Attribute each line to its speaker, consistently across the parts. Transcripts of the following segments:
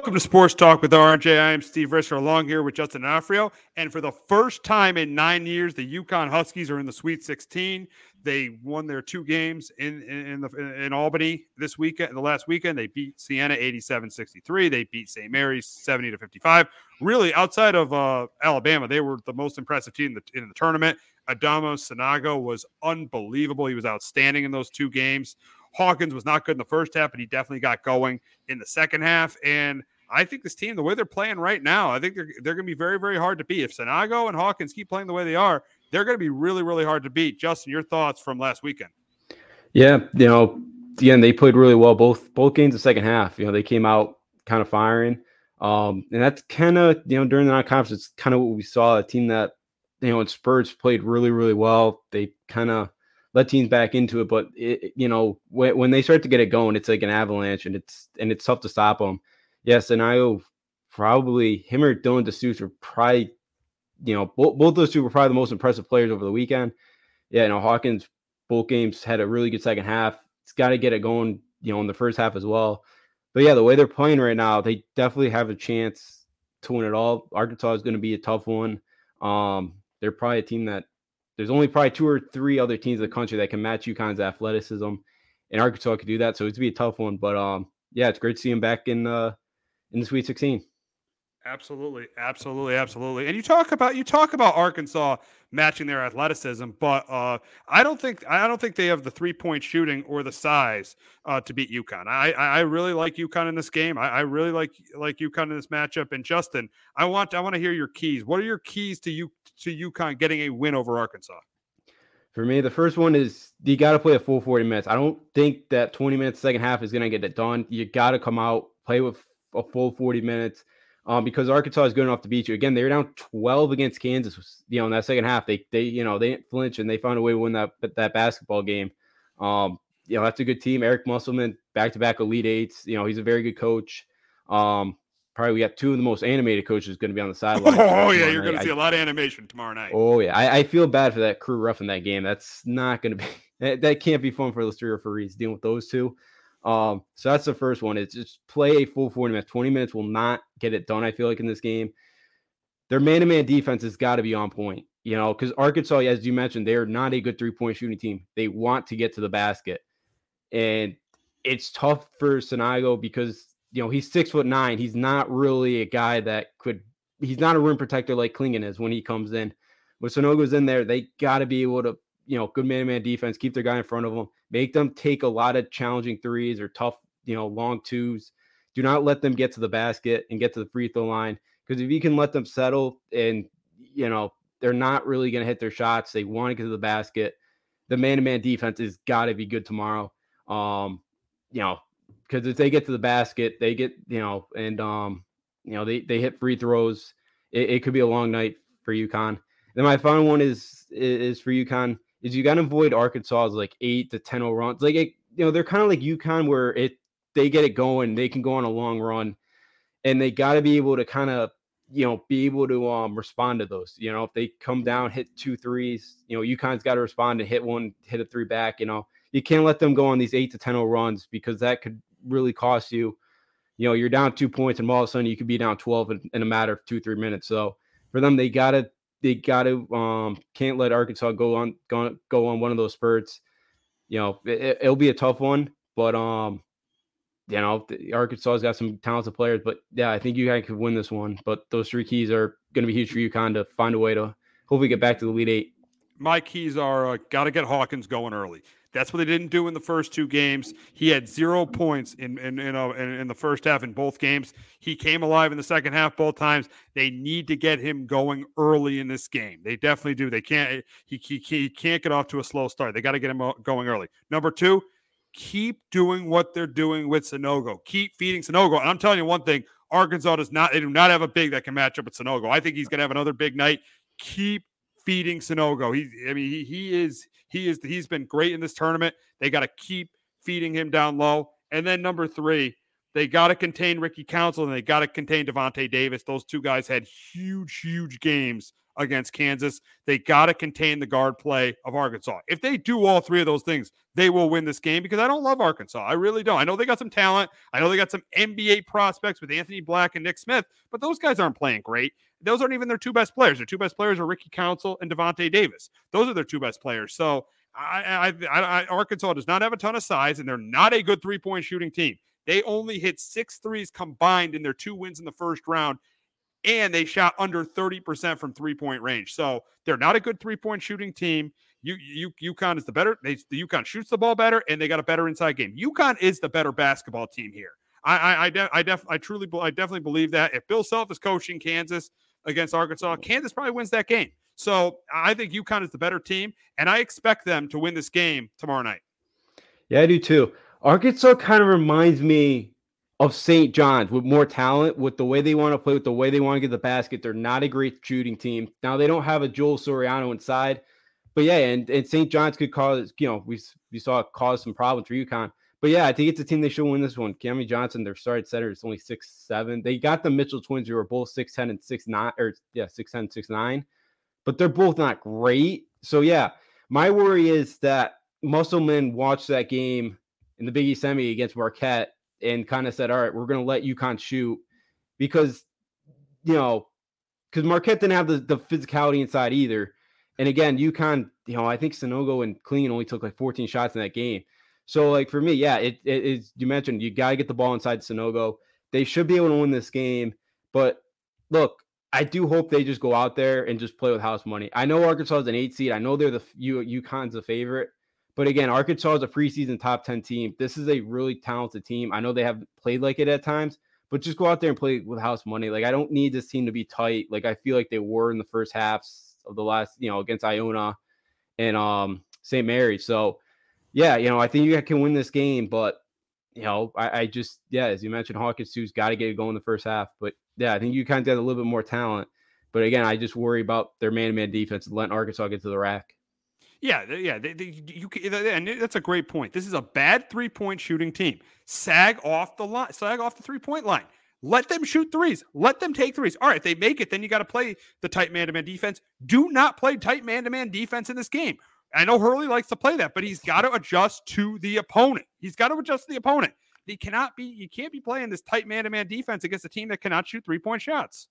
Speaker 1: Welcome to Sports Talk with RJ. I am Steve Risser along here with Justin Afrio. And for the first time in nine years, the UConn Huskies are in the Sweet 16. They won their two games in in, the, in Albany this weekend. The last weekend, they beat Siena 87-63. They beat St. Mary's 70 to 55. Really, outside of uh, Alabama, they were the most impressive team in the, in the tournament. Adama Sanogo was unbelievable. He was outstanding in those two games. Hawkins was not good in the first half, but he definitely got going in the second half. And I think this team, the way they're playing right now, I think they're they're going to be very, very hard to beat. If Sanogo and Hawkins keep playing the way they are, they're going to be really, really hard to beat. Justin, your thoughts from last weekend?
Speaker 2: Yeah, you know, again, they played really well both both games the second half. You know, they came out kind of firing. Um, and that's kind of, you know, during the non-conference, it's kind of what we saw, a team that, you know, in Spurs played really, really well. They kind of let teams back into it, but it, you know, when, when they start to get it going, it's like an avalanche and it's, and it's tough to stop them. Yes. And I probably him or Dylan DeSuze are probably, you know, both, both those two were probably the most impressive players over the weekend. Yeah. You know, Hawkins, both games had a really good second half. It's got to get it going, you know, in the first half as well. But yeah, the way they're playing right now, they definitely have a chance to win it all. Arkansas is going to be a tough one. Um, they're probably a team that there's only probably two or three other teams in the country that can match UConn's athleticism, and Arkansas could do that. So it's be a tough one. But um, yeah, it's great to see him back in uh in the Sweet 16.
Speaker 1: Absolutely, absolutely, absolutely. And you talk about you talk about Arkansas matching their athleticism, but uh, I don't think I don't think they have the three point shooting or the size uh, to beat UConn. I I really like UConn in this game. I, I really like like UConn in this matchup. And Justin, I want I want to hear your keys. What are your keys to you to UConn getting a win over Arkansas?
Speaker 2: For me, the first one is you got to play a full 40 minutes. I don't think that 20 minutes second half is going to get it done. You got to come out, play with a full 40 minutes um, because Arkansas is good enough to beat you. Again, they were down 12 against Kansas. You know, in that second half, they they you know they didn't flinch and they found a way to win that that basketball game. Um, you know, that's a good team. Eric Musselman, back to back Elite Eights. You know, he's a very good coach. Um, probably we got two of the most animated coaches going to be on the sideline.
Speaker 1: Oh yeah, you're going to see a lot of animation tomorrow night.
Speaker 2: Oh yeah, I, I feel bad for that crew roughing that game. That's not going to be that, that can't be fun for those three referees dealing with those two. Um, so that's the first one. Is just play a full 40 minutes. 20 minutes will not get it done. I feel like in this game. their man to man defense has got to be on point. You know, because Arkansas, as you mentioned, they're not a good three point shooting team. They want to get to the basket, and it's tough for Sanogo because you know he's six foot nine. He's not really a guy that could. He's not a rim protector like Clingan is when he comes in. When Sanogo's in there, they got to be able to, you know, good man to man defense, keep their guy in front of them, make them take a lot of challenging threes or tough, you know, long twos. Do not let them get to the basket and get to the free throw line because if you can let them settle and you know they're not really going to hit their shots, they want to get to the basket. The man to man defense has got to be good tomorrow. Um, you know, because if they get to the basket, they get you know, and um, you know, they they hit free throws. It, it could be a long night for UConn. Then my final one is is for UConn is you got to avoid Arkansas's like eight to 10 runs. Like it, you know, they're kind of like UConn where it they get it going, they can go on a long run, and they got to be able to kind of you know be able to um respond to those. You know, if they come down, hit two threes, you know, UConn's got to respond and hit one, hit a three back. You know, you can't let them go on these eight to 10 runs because that could really cost you. You know, you're down two points, and all of a sudden you could be down 12 in, in a matter of two, three minutes. So for them, they gotta they gotta um can't let Arkansas go on go, go on one of those spurts. You know, it, it'll be a tough one, but um, you know, Arkansas's got some talented players, but yeah, I think you guys could win this one. But those three keys are going to be huge for UConn to find a way to hopefully get back to the Elite Eight.
Speaker 1: My keys are uh, got to get Hawkins going early. That's what they didn't do in the first two games. He had zero points in in in, uh, in, in the first half in both games. He came alive in the second half both times. They need to get him going early in this game. They definitely do. They can't. He he, he can't get off to a slow start. They got to get him uh, going early. Number two, keep doing what they're doing with Sanogo. Keep feeding Sanogo. And I'm telling you one thing: Arkansas does not. They do not have a big that can match up with Sanogo. I think he's going to have another big night. Keep feeding Sanogo. He, I mean, he, he is he is he's been great in this tournament. They got to keep feeding him down low. And then number three, they got to contain Ricky Council and they got to contain Davonte Davis. Those two guys had huge, huge games against Kansas. They got to contain the guard play of Arkansas. If they do all three of those things, they will win this game because I don't love Arkansas. I really don't. I know they got some talent. I know they got some NBA prospects with Anthony Black and Nick Smith, but those guys aren't playing great. Those aren't even their two best players. Their two best players are Ricky Council and Davonte Davis. Those are their two best players. So I, I, I, Arkansas does not have a ton of size, and they're not a good three point shooting team. They only hit six threes combined in their two wins in the first round, and they shot under 30% from three point range. So they're not a good three point shooting team. You, you, UConn is the better. They, the UConn shoots the ball better, and they got a better inside game. UConn is the better basketball team here. I, I, I, de- I, def- I truly, I definitely believe that. If Bill Self is coaching Kansas against Arkansas, Kansas probably wins that game. So I think UConn is the better team, and I expect them to win this game tomorrow night.
Speaker 2: Yeah, I do too. Arkansas kind of reminds me of St. John's with more talent, with the way they want to play, with the way they want to get the basket. They're not a great shooting team. Now they don't have a Joel Soriano inside, but yeah, and, and St. John's could cause, you know, we, we saw it cause some problems for UConn. But yeah, I think it's a team they should win this one. Cami Johnson, their starting center, is only six seven. They got the Mitchell twins who are both six ten and six nine, or yeah, six ten, six nine, but they're both not great. So yeah, my worry is that Musselman watched that game in the Big East semi against Marquette and kind of said, "All right, we're going to let UConn shoot," because you know, because Marquette didn't have the, the physicality inside either. And again, UConn, you know, I think Sanogo and Clean only took like 14 shots in that game. So, like for me, yeah, it, it is. You mentioned you got to get the ball inside Sanogo. They should be able to win this game. But look, I do hope they just go out there and just play with house money. I know Arkansas is an eight seed. I know they're the U UConn's a favorite. But again, Arkansas is a preseason top 10 team. This is a really talented team. I know they have played like it at times, but just go out there and play with house money. Like, I don't need this team to be tight. Like, I feel like they were in the first halves of the last, you know, against Iona and um St. Mary. So, yeah, you know, I think you can win this game, but you know, I, I just yeah, as you mentioned, Hawkins too's got to get it going the first half. But yeah, I think you kind of got a little bit more talent. But again, I just worry about their man-to-man defense and letting Arkansas get to the rack.
Speaker 1: Yeah, yeah, they, they, you and that's a great point. This is a bad three-point shooting team. Sag off the line, sag off the three-point line. Let them shoot threes. Let them take threes. All right, if they make it, then you got to play the tight man-to-man defense. Do not play tight man-to-man defense in this game. I know Hurley likes to play that, but he's got to adjust to the opponent. He's got to adjust to the opponent. He cannot be, you can't be playing this tight man to man defense against a team that cannot shoot three point shots.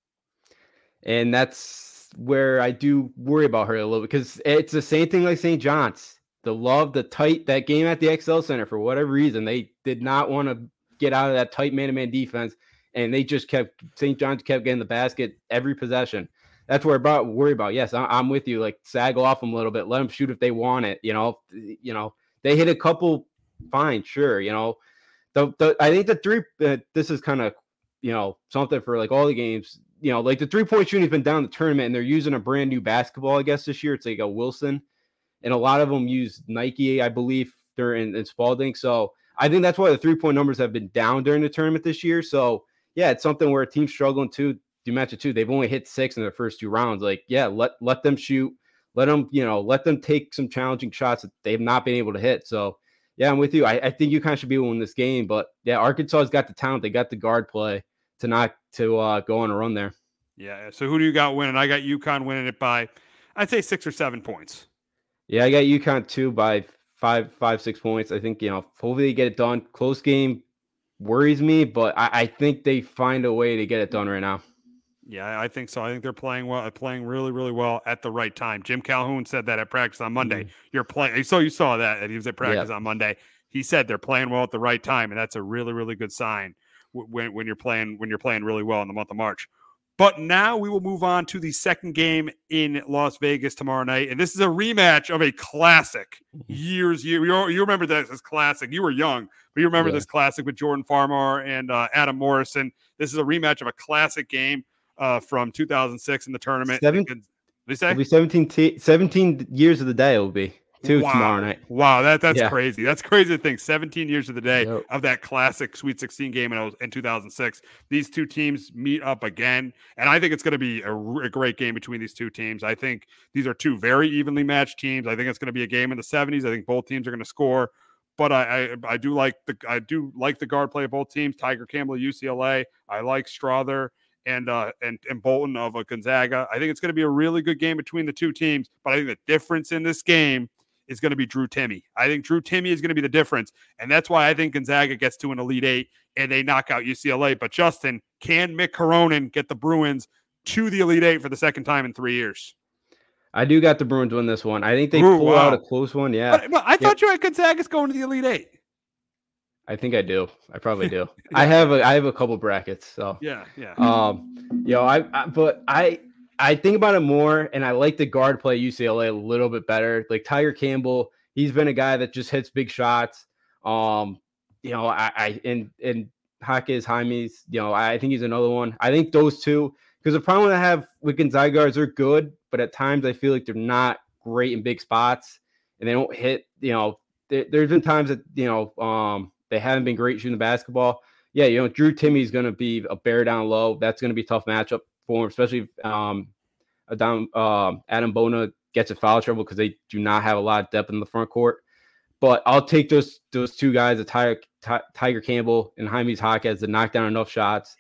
Speaker 2: and that's where I do worry about her a little because it's the same thing like St. John's. The love, the tight that game at the XL Center for whatever reason they did not want to get out of that tight man-to-man defense, and they just kept St. John's kept getting the basket every possession. That's where I about worry about. Yes, I'm with you. Like sag off them a little bit, let them shoot if they want it. You know, you know they hit a couple, fine, sure. You know, the, the I think the three. Uh, this is kind of you know something for like all the games. You know, like the three point shooting has been down the tournament, and they're using a brand new basketball. I guess this year it's like a Wilson, and a lot of them use Nike, I believe, during in Spalding. So I think that's why the three point numbers have been down during the tournament this year. So yeah, it's something where a team's struggling too. You it too, they've only hit six in their first two rounds. Like, yeah, let let them shoot, let them, you know, let them take some challenging shots that they've not been able to hit. So yeah, I'm with you. I, I think you kind of should be winning this game, but yeah, Arkansas's got the talent, they got the guard play to not to uh, go on a run there.
Speaker 1: Yeah. So who do you got winning? I got UConn winning it by, I'd say six or seven points.
Speaker 2: Yeah, I got UConn two by five, five, six points. I think you know, hopefully they get it done. Close game worries me, but I, I think they find a way to get it done right now.
Speaker 1: Yeah, I think so. I think they're playing well, playing really, really well at the right time. Jim Calhoun said that at practice on Monday. Mm-hmm. You're playing, so you saw that he was at practice on Monday. He said they're playing well at the right time, and that's a really, really good sign when when you're playing when you're playing really well in the month of March. But now we will move on to the second game in Las Vegas tomorrow night. And this is a rematch of a classic mm-hmm. years, year. You, remember this as classic. You were young, but you remember yeah. this classic with Jordan Farmar and uh, Adam Morrison. This is a rematch of a classic game uh, from 2006 in the tournament.
Speaker 2: Seven, they say? It'll be 17, t- 17 years of the day, it will be two wow. tomorrow night.
Speaker 1: Wow, that that's yeah. crazy. That's crazy to think. 17 years of the day yep. of that classic Sweet 16 game in, in 2006. These two teams meet up again, and I think it's going to be a, a, great game between these two teams. I think these are two very evenly matched teams. I think it's going to be a game in the 70s. I think both teams are going to score. But I, I, I do like the I do like the guard play of both teams. Tiger Campbell, UCLA. I like Strawther and uh, and and Bolton of a Gonzaga. I think it's going to be a really good game between the two teams. But I think the difference in this game is going to be Drew Timme. I think Drew Timme is going to be the difference. And that's why I think Gonzaga gets to an Elite Eight and they knock out UCLA. But Justin, can Mick Cronin get the Bruins to the Elite Eight for the second time in three years?
Speaker 2: I do got the Bruins win this one. I think they Ooh, pull wow. out a close one. Yeah.
Speaker 1: But, but I thought you had Gonzaga's going to the Elite Eight.
Speaker 2: I think I do. I probably do. yeah. I have a I have a couple brackets. So
Speaker 1: yeah, yeah.
Speaker 2: Um, you know, I, I but I I think about it more, and I like the guard play UCLA a little bit better. Like Tiger Campbell, he's been a guy that just hits big shots. Um, you know, I, I and and Jaquez Jaime's, you know, I think he's another one. I think those two, because the problem I have with Gonzaga guards, they're good, but at times I feel like they're not great in big spots, and they don't hit. You know, there, has been times that you know um they haven't been great shooting the basketball. Yeah, you know, Drew Timme's going to be a bear down low. That's going to be tough matchup for him, especially if um, Adam, uh, Adem Bona gets a foul trouble because they do not have a lot of depth in the front court. But I'll take those those two guys, Tiger, Tiger Campbell and Jaime's Jaquez, to knock down enough shots.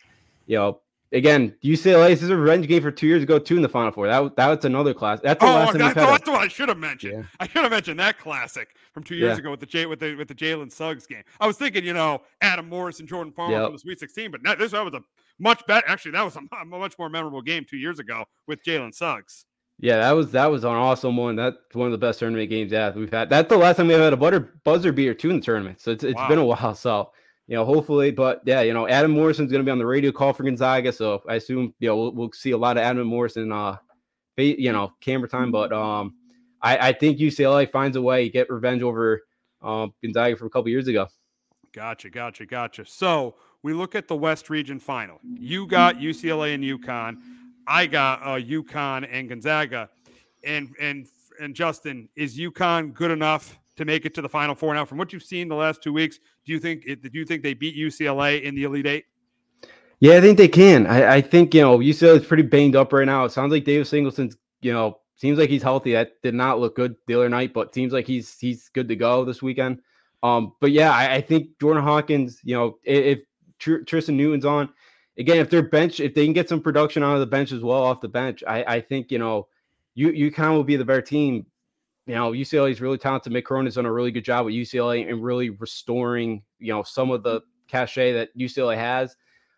Speaker 2: You know, again, UCLA this is a revenge game for two years ago, too, in the Final Four. That that was another class. That's the oh, last
Speaker 1: that, that's what I should have mentioned. Yeah. I should have mentioned that classic from two years yeah. ago with the J with the with the Jalen Suggs game. I was thinking, you know, Adam Morris and Jordan Farmar yep. from the Sweet 16, but this that was a much better. Actually, that was a, much more memorable game two years ago with Jalen Suggs.
Speaker 2: Yeah, that was that was an awesome one. That's one of the best tournament games yeah we've had. That's the last time we've had a butter buzzer beater too in the tournament. So it's it's wow. been a while. So you know, hopefully, but yeah, you know, Adam Morrison's going to be on the radio call for Gonzaga, so I assume you know we'll, we'll see a lot of Adam Morrison, uh, you know, camera time. But um, I, I think UCLA finds a way to get revenge over um, Gonzaga from a couple years ago.
Speaker 1: Gotcha, gotcha, gotcha. So we look at the West Region final. You got UCLA and UConn. I got uh, UConn and Gonzaga. And and and Justin, is UConn good enough to make it to the Final Four now? From what you've seen the last two weeks, do you think do you think they beat UCLA in the Elite Eight?
Speaker 2: Yeah, I think they can. I, I think you know UCLA is pretty banged up right now. It sounds like David Singleton's you know seems like he's healthy. That did not look good the other night, but seems like he's he's good to go this weekend. Um, but yeah, I, I think Jordan Hawkins, you know, if Tr- Tristen Newton's on, again, if their bench, if they can get some production out of the bench as well off the bench, I, I think you know, you of will be the better team you know, UCLA is really talented. Mick Cronin has done a really good job with UCLA and really restoring, you know, some of the cachet that UCLA has.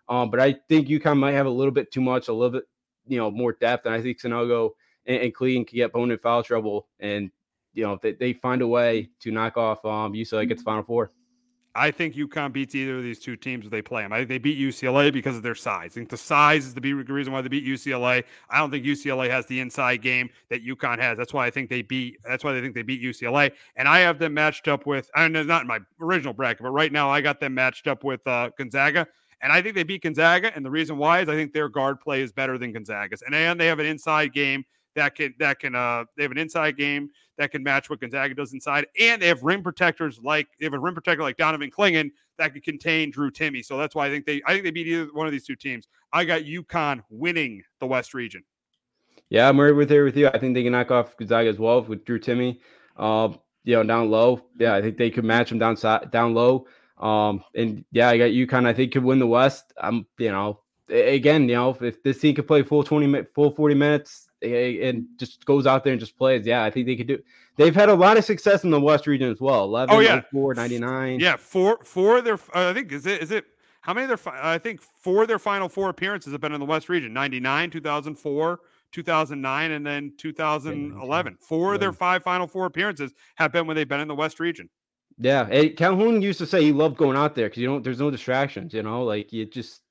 Speaker 2: Um, but I think UConn might have a little bit too much, a little bit you know more depth, and I think Sanogo and, and Clean can get Bone in foul trouble, and you know they, they find a way to knock off um UCLA gets the Final Four.
Speaker 1: I think UConn beats either of these two teams if they play them. I think they beat UCLA because of their size. I think the size is the reason why they beat UCLA. I don't think UCLA has the inside game that UConn has. That's why I think they beat. That's why they think they beat UCLA. And I have them matched up with. I know not in my original bracket, but right now I got them matched up with uh, Gonzaga. And I think they beat Gonzaga. And the reason why is I think their guard play is better than Gonzaga's. And, and they have an inside game that can that can uh they have an inside game that can match what Gonzaga does inside, and they have rim protectors like they have a rim protector like Donovan Clingan that can contain Drew Timme. So that's why I think they I think they beat either one of these two teams. I got UConn winning the West region.
Speaker 2: Yeah, I'm right with there with you. I think they can knock off Gonzaga as well with Drew Timme. Um, you know, down low. Yeah, I think they could match them down side, down low. Um, and yeah, I got UConn. I think could win the West. I'm, you know, again, you know, if this team could play full 20 full 40 minutes, and just goes out there and just plays. Yeah, I think they could do. They've had a lot of success in the West region as well. 11,
Speaker 1: oh, yeah.
Speaker 2: 04, 99.
Speaker 1: Yeah, four four their uh, I think is it is it how many of their I think four of their final four appearances have been in the West region. 99, 2004, 2009 and then 2011. Four of their five final four appearances have been when they've been in the West region.
Speaker 2: Yeah, hey, Calhoun used to say he loved going out there because you don't there's no distractions, you know, like you just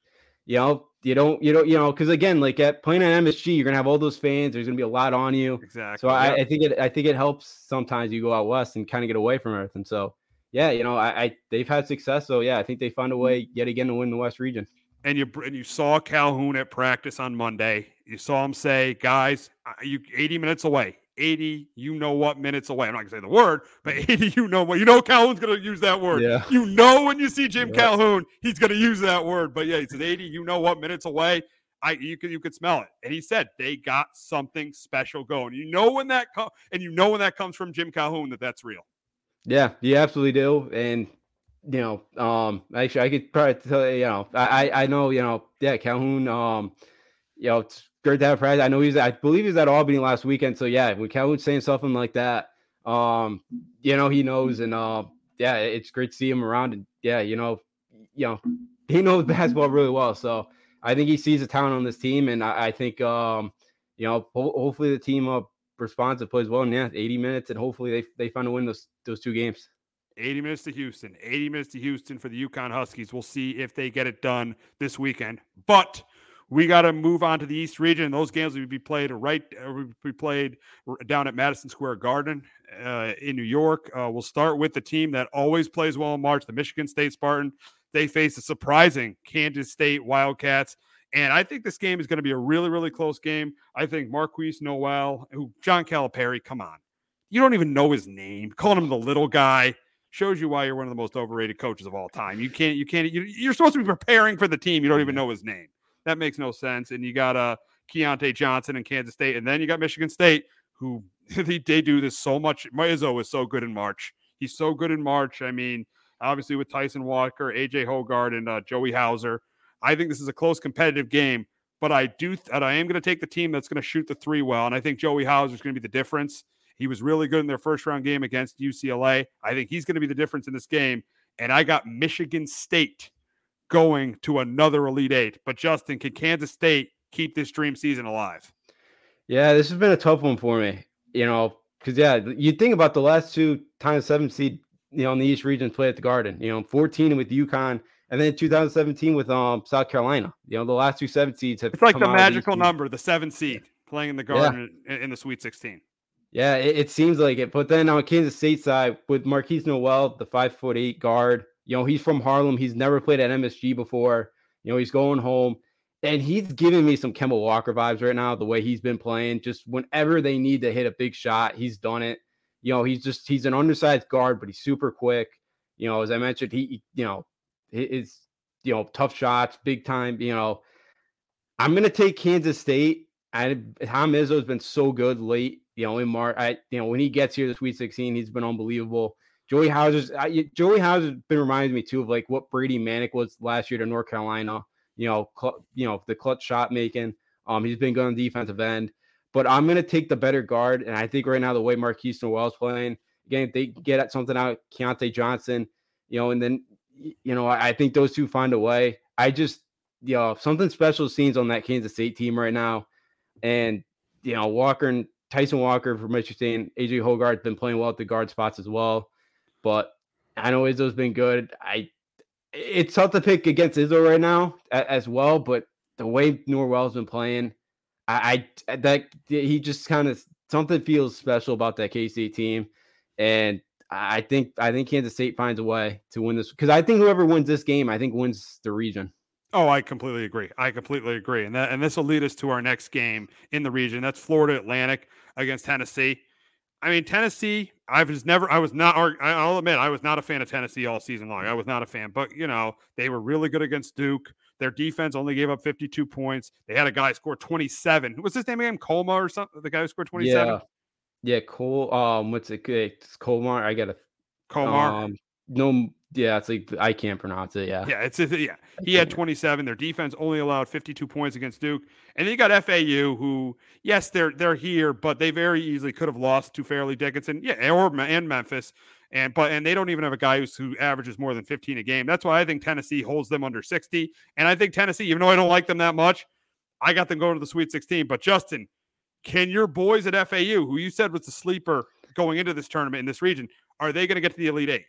Speaker 2: you know, you don't, you don't, you know, because again, like at playing at MSG, you're gonna have all those fans. There's gonna be a lot on you.
Speaker 1: Exactly.
Speaker 2: So I, I, think it, I think it helps sometimes you go out west and kind of get away from everything. So yeah, you know, I, I, they've had success. So yeah, I think they found a way yet again to win the West region.
Speaker 1: And you and you saw Calhoun at practice on Monday. You saw him say, "Guys, you 80 minutes away. 80, you know what minutes away. I'm not gonna say the word, but 80, you know what you know Calhoun's gonna use that word.
Speaker 2: Yeah.
Speaker 1: You know when you see Jim yeah. Calhoun, he's gonna use that word. But yeah, he says 80, you know what minutes away. I you could you could smell it. And he said they got something special going. You know when that comes and you know when that comes from Jim Calhoun that that's real.
Speaker 2: Yeah, you absolutely do. And you know, um, actually, I could probably tell you, you know, I I know, you know, yeah, Calhoun, um, you know, it's great to have practice. I know he's, I believe he's at Albany last weekend. So yeah, when Calhoun's saying something like that, um, you know, he knows, and uh, yeah, it's great to see him around. And yeah, you know, you know, he knows basketball really well. So I think he sees the talent on this team, and I, I think, um, you know, ho- hopefully the team uh, responds and plays well. And yeah, 80 minutes, and hopefully they they find a win those those two games.
Speaker 1: 80 minutes to Houston, 80 minutes to Houston for the UConn Huskies. We'll see if they get it done this weekend. But we got to move on to the East region. Those games will be played right, uh, will be played down at Madison Square Garden uh, in New York. Uh, we'll start with the team that always plays well in March, the Michigan State Spartan. They face a surprising Kansas State Wildcats. And I think this game is going to be a really, really close game. I think Markquis Nowell, who John Calipari, come on. You don't even know his name. Calling him the little guy shows you why you're one of the most overrated coaches of all time. You can't, you can't, you, are supposed to be preparing for the team. You don't even know his name. That makes no sense. And you got uh, Keyontae Johnson in Kansas State, and then you got Michigan State, who they, they do this so much. Izzo is so good in March. He's so good in March. I mean, obviously with Tyson Walker, AJ Hoggard, and uh, Joey Hauser. I think this is a close competitive game, but I do th- I am going to take the team that's going to shoot the three well, and I think Joey Hauser is going to be the difference. He was really good in their first round game against UCLA. I think he's going to be the difference in this game. And I got Michigan State going to another Elite Eight. But Justin, can Kansas State keep this dream season alive?
Speaker 2: Yeah, this has been a tough one for me. You know, because yeah, you think about the last two times seven seed, you know, in the East region play at the Garden. You know, 14 with UConn, and then 2017 with um South Carolina. You know, the last two seven seeds have.
Speaker 1: It's like the magical number, the seven seed playing in the Garden yeah. in, the Sweet 16.
Speaker 2: Yeah, it, it, seems like it. But then on Kansas State side, with Markquis Nowell, the five foot eight guard, you know, he's from Harlem. He's never played at MSG before. You know, he's going home. And he's giving me some Kemba Walker vibes right now, the way he's been playing. Just whenever they need to hit a big shot, he's done it. You know, he's just he's an undersized guard, but he's super quick. You know, as I mentioned, he, you know, his, you know, tough shots, big time. You know, I'm gonna take Kansas State. I Tom Izzo's been so good late. You know, in March, I you know when he gets here the Sweet 16, he's been unbelievable. Joey Hauser's I, Joey Hauser's been reminding me too of like what Brady Manek was last year to North Carolina. You know, cl- you know the clutch shot making. Um, he's been good on defensive end, but I'm gonna take the better guard, and I think right now the way Markquis Nowell's playing, again, if they get at something out, Keyontae Johnson, you know, and then you know I, I think those two find a way. I just you know something special scenes on that Kansas State team right now. And you know, Walker and Tyson Walker from Michigan AJ Hoggard's been playing well at the guard spots as well. But I know Izzo's been good. I it's tough to pick against Izzo right now as well, but the way Nowell's been playing, I, I that he just kind of something feels special about that KC team, and I think I think Kansas State finds a way to win this because I think whoever wins this game, I think wins the region.
Speaker 1: Oh, I completely agree. I completely agree, and that and this will lead us to our next game in the region. That's Florida Atlantic against Tennessee. I mean, Tennessee. I was never. I was not. I'll admit, I was not a fan of Tennessee all season long. I was not a fan, but you know, they were really good against Duke. Their defense only gave up 52 points. They had a guy score 27. What's his name again? Colma or something? The guy who scored 27.
Speaker 2: Yeah, yeah. Cole. Um, what's it? It's Colmar. I got a
Speaker 1: Colmar.
Speaker 2: Um, no, yeah, it's like I can't pronounce it. Yeah,
Speaker 1: yeah, it's yeah. He had 27. Their defense only allowed 52 points against Duke, and then you got FAU, who yes, they're they're here, but they very easily could have lost to Fairleigh Dickinson, yeah, or and Memphis, and but and they don't even have a guy who's, who averages more than 15 a game. That's why I think Tennessee holds them under 60, and I think Tennessee, even though I don't like them that much, I got them going to the Sweet 16. But Justin, can your boys at FAU, who you said was the sleeper going into this tournament in this region, are they going to get to the Elite Eight?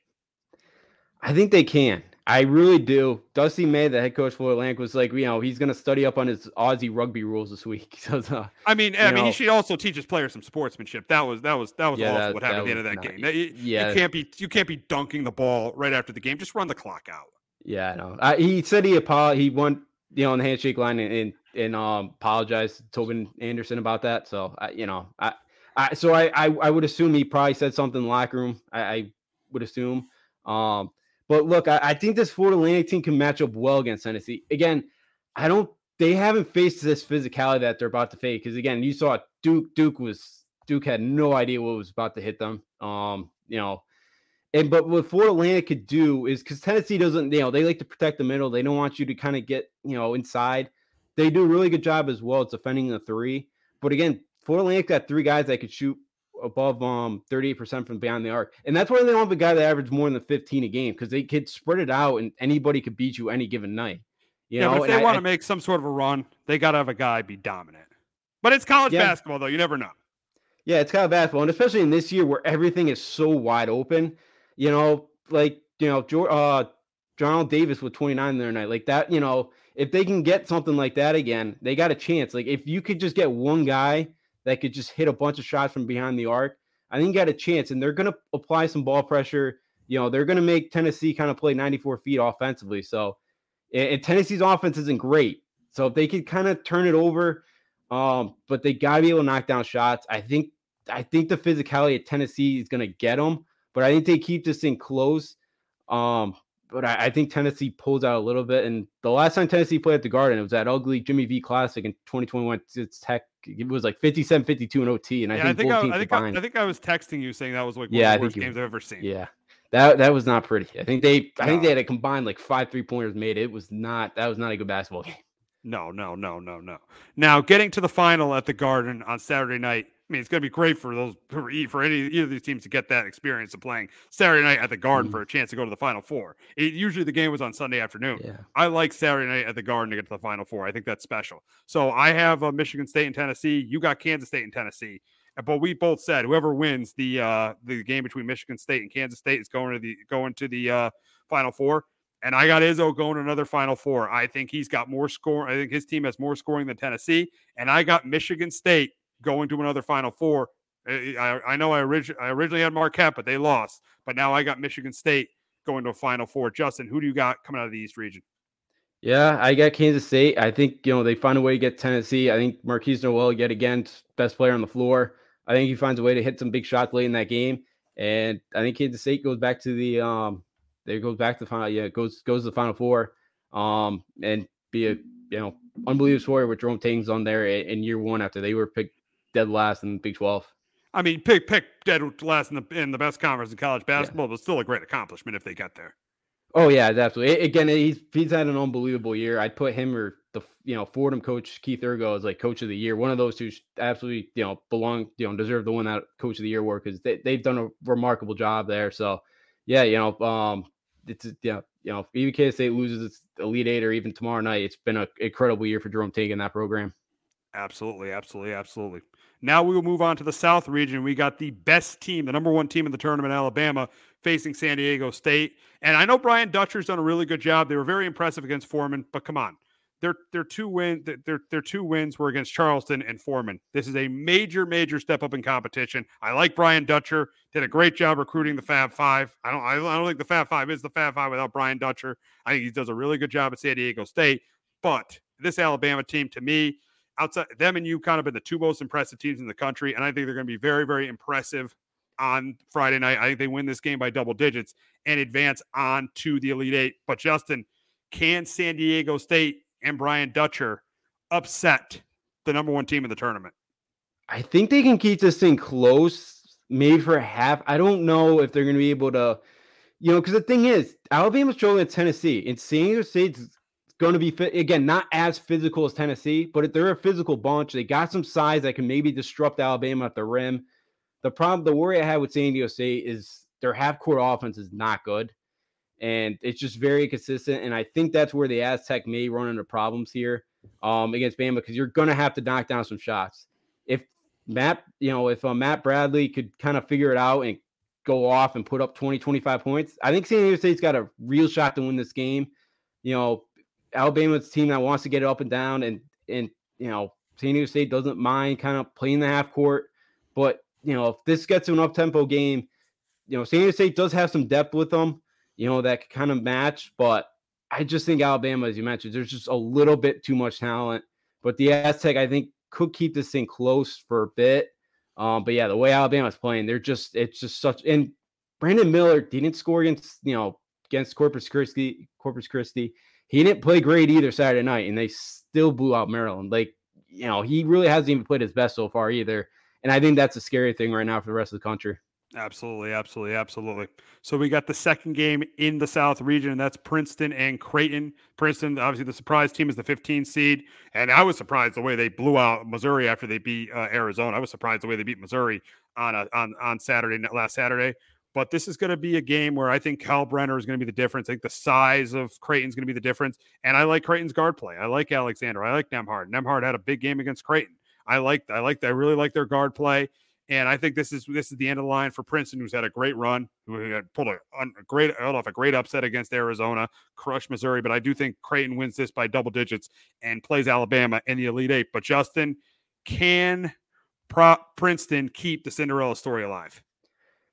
Speaker 2: I think they can. I really do. Dusty May, the head coach for Atlantic, was like, you know, he's going to study up on his Aussie rugby rules this week. So, uh,
Speaker 1: I mean, I know, mean, he should also teach his players some sportsmanship. That was that was that was yeah, that, what happened at the end of that not, game. You, yeah, you can't be you can't be dunking the ball right after the game. Just run the clock out.
Speaker 2: Yeah, I know. Uh, he said he apologized. He went, you know, on the handshake line and and, and um, apologized to Tobin Anderson about that. So, I, you know, I, I so I, I I would assume he probably said something in the locker room. I, I would assume. Um, but look, I, I think this Florida Atlantic team can match up well against Tennessee. Again, I don't. They haven't faced this physicality that they're about to face. Because again, you saw Duke. Duke was Duke had no idea what was about to hit them. Um, you know, and but what Florida Atlantic could do is because Tennessee doesn't, you know, they like to protect the middle. They don't want you to kind of get, you know, inside. They do a really good job as well at defending the three. But again, Florida Atlantic got three guys that could shoot above um 38% from beyond the arc. And that's why they don't have a guy that averaged more than 15 a game because they could spread it out and anybody could beat you any given night. You
Speaker 1: yeah,
Speaker 2: know?
Speaker 1: but if they want to make some sort of a run, they got to have a guy be dominant. But it's college yeah. basketball, though. You never know.
Speaker 2: Yeah, it's college basketball. And especially in this year where everything is so wide open, you know, like, you know, uh, John Davis with 29 the other night, like that, you know, if they can get something like that again, they got a chance. Like if you could just get one guy that could just hit a bunch of shots from behind the arc, I think you got a chance. And they're going to apply some ball pressure. You know, they're going to make Tennessee kind of play 94 feet offensively. So, and Tennessee's offense isn't great. So if they could kind of turn it over, um, but they got to be able to knock down shots. I think, I think the physicality of Tennessee is going to get them, but I think they keep this thing close. Um, but I, I, think Tennessee pulls out a little bit. And the last time Tennessee played at the Garden, it was that ugly Jimmy V Classic in 2021. It's Tech. It was like 57 52 in OT. And I think,
Speaker 1: I think, I, I, think I, I, think I was texting you saying that was like one
Speaker 2: yeah,
Speaker 1: of the worst games I've ever seen.
Speaker 2: Yeah. That, that was not pretty. I think they I no. think they had a combined like five three pointers made. It was not that was not a good basketball game.
Speaker 1: No, no, no, no, no. Now getting to the final at the Garden on Saturday night I mean, it's going to be great for those for any either of these teams to get that experience of playing Saturday night at the Garden mm. for a chance to go to the Final Four. It, usually the game was on Sunday afternoon.
Speaker 2: Yeah.
Speaker 1: I like Saturday night at the Garden to get to the Final Four. I think that's special. So I have uh, Michigan State and Tennessee. You got Kansas State and Tennessee. But we both said whoever wins the uh, the game between Michigan State and Kansas State is going to the going to the uh, Final Four. And I got Izzo going to another Final Four. I think he's got more score. I think his team has more scoring than Tennessee. And I got Michigan State going to another Final Four. I, I know I, orig- I originally had Marquette, but they lost. But now I got Michigan State going to a Final Four. Justin, who do you got coming out of the East region?
Speaker 2: Yeah, I got Kansas State. I think you know they find a way to get Tennessee. I think Markquis Nowell yet again best player on the floor. I think he finds a way to hit some big shots late in that game, and I think Kansas State goes back to the um, there goes back to the final. Yeah, goes goes to the Final Four, um, and be a you know unbelievable story with Jerome Tang's on there in year one after they were picked dead last in the Big Twelve.
Speaker 1: I mean, pick pick dead last in the in the best conference in college basketball, yeah. but still a great accomplishment if they get there.
Speaker 2: Oh yeah, absolutely. Again, he's he's had an unbelievable year. I'd put him or the you know Fordham coach Keith Urgo as like coach of the year. One of those two absolutely you know belong you know deserve the win that coach of the year award because they they've done a remarkable job there. So yeah, you know um it's yeah you know even Kansas State loses its Elite Eight or even tomorrow night, it's been an incredible year for Jerome Tang in that program.
Speaker 1: Absolutely, absolutely, absolutely. Now we will move on to the South region. We got the best team, the number one team in the tournament, Alabama, facing San Diego State. And I know Brian Dutcher's done a really good job. They were very impressive against Furman, but come on. Their their two win their their two wins were against Charleston and Furman. This is a major major step up in competition. I like Brian Dutcher. Did a great job recruiting the Fab Five. I don't I don't think the Fab Five is the Fab Five without Brian Dutcher. I think he does a really good job at San Diego State. But this Alabama team, to me, outside them and UConn have been the two most impressive teams in the country, and I think they're going to be very very impressive on Friday night. I think they win this game by double digits and advance on to the Elite Eight. But Justin, can San Diego State and Brian Dutcher upset the number one team in the tournament?
Speaker 2: I think they can keep this thing close, maybe for half. I don't know if they're going to be able to, you know, because the thing is, Alabama's struggling at Tennessee, and San Diego State's going to be again not as physical as Tennessee, but they're a physical bunch. They got some size that can maybe disrupt Alabama at the rim. The problem, the worry I had with San Diego State is their half court offense is not good. And it's just very consistent. And I think that's where the Aztec may run into problems here um, against Bama because you're going to have to knock down some shots. If Matt, you know, if uh, Matt Bradley could kind of figure it out and go off and put up 20, 25 points, I think San Diego State's got a real shot to win this game. You know, Alabama's team that wants to get it up and down, and and you know, San Diego State doesn't mind kind of playing the half court, but you know, if this gets to an up tempo game, you know, San Diego State does have some depth with them, you know, that could kind of match. But I just think Alabama, as you mentioned, there's just a little bit too much talent. But the Aztec, I think, could keep this thing close for a bit. Um, but yeah, the way Alabama's playing, they're just it's just such and Brandon Miller didn't score against, you know, against Corpus Christi, Corpus Christi. He didn't play great either Saturday night, and they still blew out Maryland. Like, you know, he really hasn't even played his best so far either. And I think that's a scary thing right now for the rest of the country.
Speaker 1: Absolutely, absolutely, absolutely. So we got the second game in the South region, and that's Princeton and Creighton. Princeton, obviously, the surprise team is the 15 seed, and I was surprised the way they blew out Missouri after they beat uh, Arizona. I was surprised the way they beat Missouri on a, on on Saturday last Saturday. But this is going to be a game where I think Kalkbrenner is going to be the difference. I think the size of Creighton's going to be the difference, and I like Creighton's guard play. I like Alexander. I like Nembhard. Nembhard had a big game against Creighton. I like I like I really like their guard play. And I think this is this is the end of the line for Princeton, who's had a great run, who pulled a, a great out off a great upset against Arizona, crushed Missouri. But I do think Creighton wins this by double digits and plays Alabama in the Elite Eight. But Justin, can Pro- Princeton keep the Cinderella story alive?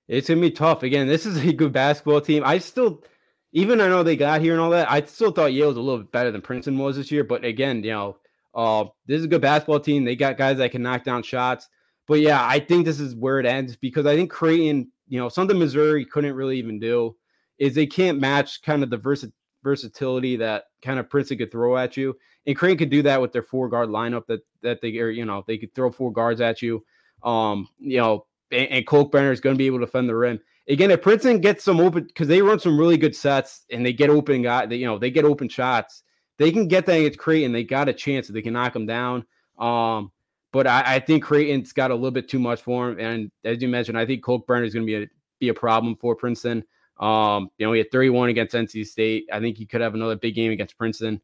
Speaker 2: It's gonna be tough. Again, this is a good basketball team. I still, even I know they got here and all that. I still thought Yale was a little bit better than Princeton was this year. But again, you know, uh, this is a good basketball team. They got guys that can knock down shots. But yeah, I think this is where it ends because I think Creighton, you know, something Missouri couldn't really even do is they can't match kind of the versi- versatility that kind of Princeton could throw at you. And Creighton could do that with their four guard lineup that that they are, you know, they could throw four guards at you. Um, you know, and, and Kalkbrenner is going to be able to defend the rim. Again, if Princeton gets some open because they run some really good sets and they get open guy, they, you know, they get open shots they can get that against Creighton. They got a chance that they can knock them down. Um, but I, I, think Creighton's got a little bit too much for him. And as you mentioned, I think Kalkbrenner is going to be a be a problem for Princeton. Um, you know, he had 31 against NC State. I think he could have another big game against Princeton.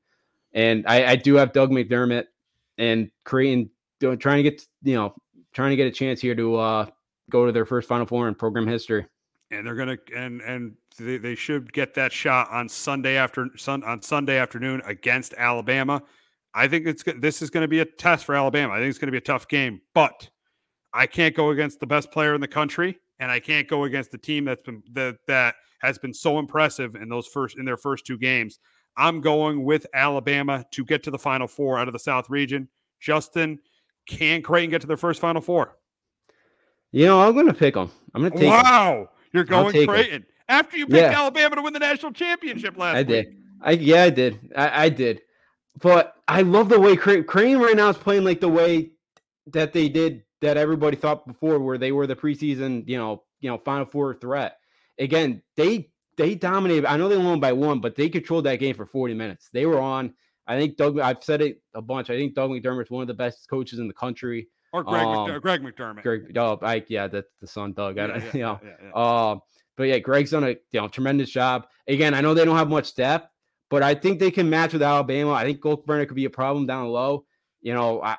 Speaker 2: And I, I do have Doug McDermott and Creighton doing, trying to get, you know, trying to get a chance here to uh, go to their first Final Four in program history
Speaker 1: and they're gonna and and they, they should get that shot on Sunday after sun on Sunday afternoon against Alabama. I think it's this is going to be a test for Alabama. I think it's going to be a tough game, but I can't go against the best player in the country, and I can't go against the team that's been that that has been so impressive in those first in their first two games. I'm going with Alabama to get to the Final Four out of the South region. Justin, can Creighton get to their first Final Four?
Speaker 2: You know, I'm going to pick them. I'm going to take.
Speaker 1: Wow. Them. You're going Creighton after you picked yeah. Alabama to win the national championship last
Speaker 2: I
Speaker 1: week.
Speaker 2: did. I yeah, I did. I, I did. But I love the way Creighton, Creighton right now is playing like the way that they did that everybody thought before, where they were the preseason, you know, you know, Final Four threat. Again, they they dominated. I know they won by one, but they controlled that game for 40 minutes. They were on. I think Doug. I've said it a bunch. I think Doug McDermott's one of the best coaches in the country.
Speaker 1: Or Greg, um, McDermott, Greg McDermott.
Speaker 2: Greg, oh, I, yeah, that's the son, Doug. Yeah, I, yeah, you know, yeah, yeah, uh, but yeah, Greg's done a you know tremendous job. Again, I know they don't have much depth, but I think they can match with Alabama. I think Kalkbrenner could be a problem down low. You know, I,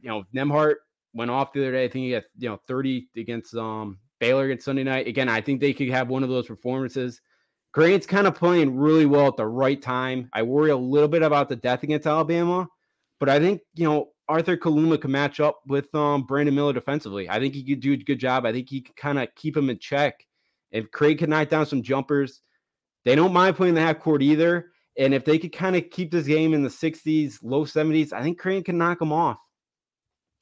Speaker 2: you know, Nembhard went off the other day. I think he got you know 30 against um Baylor against Sunday night. Again, I think they could have one of those performances. Grant's kind of playing really well at the right time. I worry a little bit about the death against Alabama, but I think you know Arthur Kaluma can match up with um Brandon Miller defensively. I think he could do a good job. I think he could kind of keep him in check. If Craig can knock down some jumpers, they don't mind playing the half court either. And if they could kind of keep this game in the 60s, low 70s, I think Creighton can knock them off.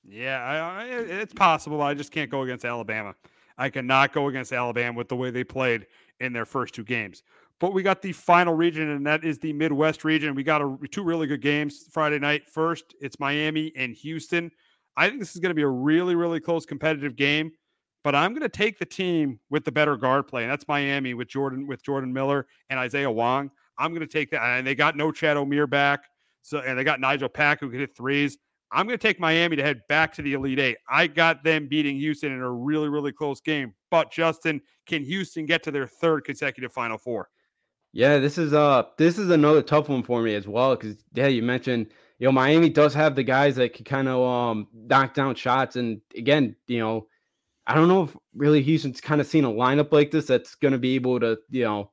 Speaker 1: Yeah, I, I, it's possible. I just can't go against Alabama. I cannot go against Alabama with the way they played in their first two games. But we got the final region, and that is the Midwest region. We got a, two really good games Friday night. First, it's Miami and Houston. I think this is going to be a really, really close competitive game. But I'm going to take the team with the better guard play, and that's Miami with Jordan with Jordan Miller and Isaiah Wong. I'm going to take that, and they got no Chad Omier back, so and they got Nigel Pack who can hit threes. I'm going to take Miami to head back to the Elite Eight. I got them beating Houston in a really, really close game. But Justin, can Houston get to their third consecutive Final Four?
Speaker 2: Yeah, this is uh this is another tough one for me as well because yeah, you mentioned you know Miami does have the guys that can kind of um knock down shots, and again, you know, I don't know if really Houston's kind of seen a lineup like this that's going to be able to you know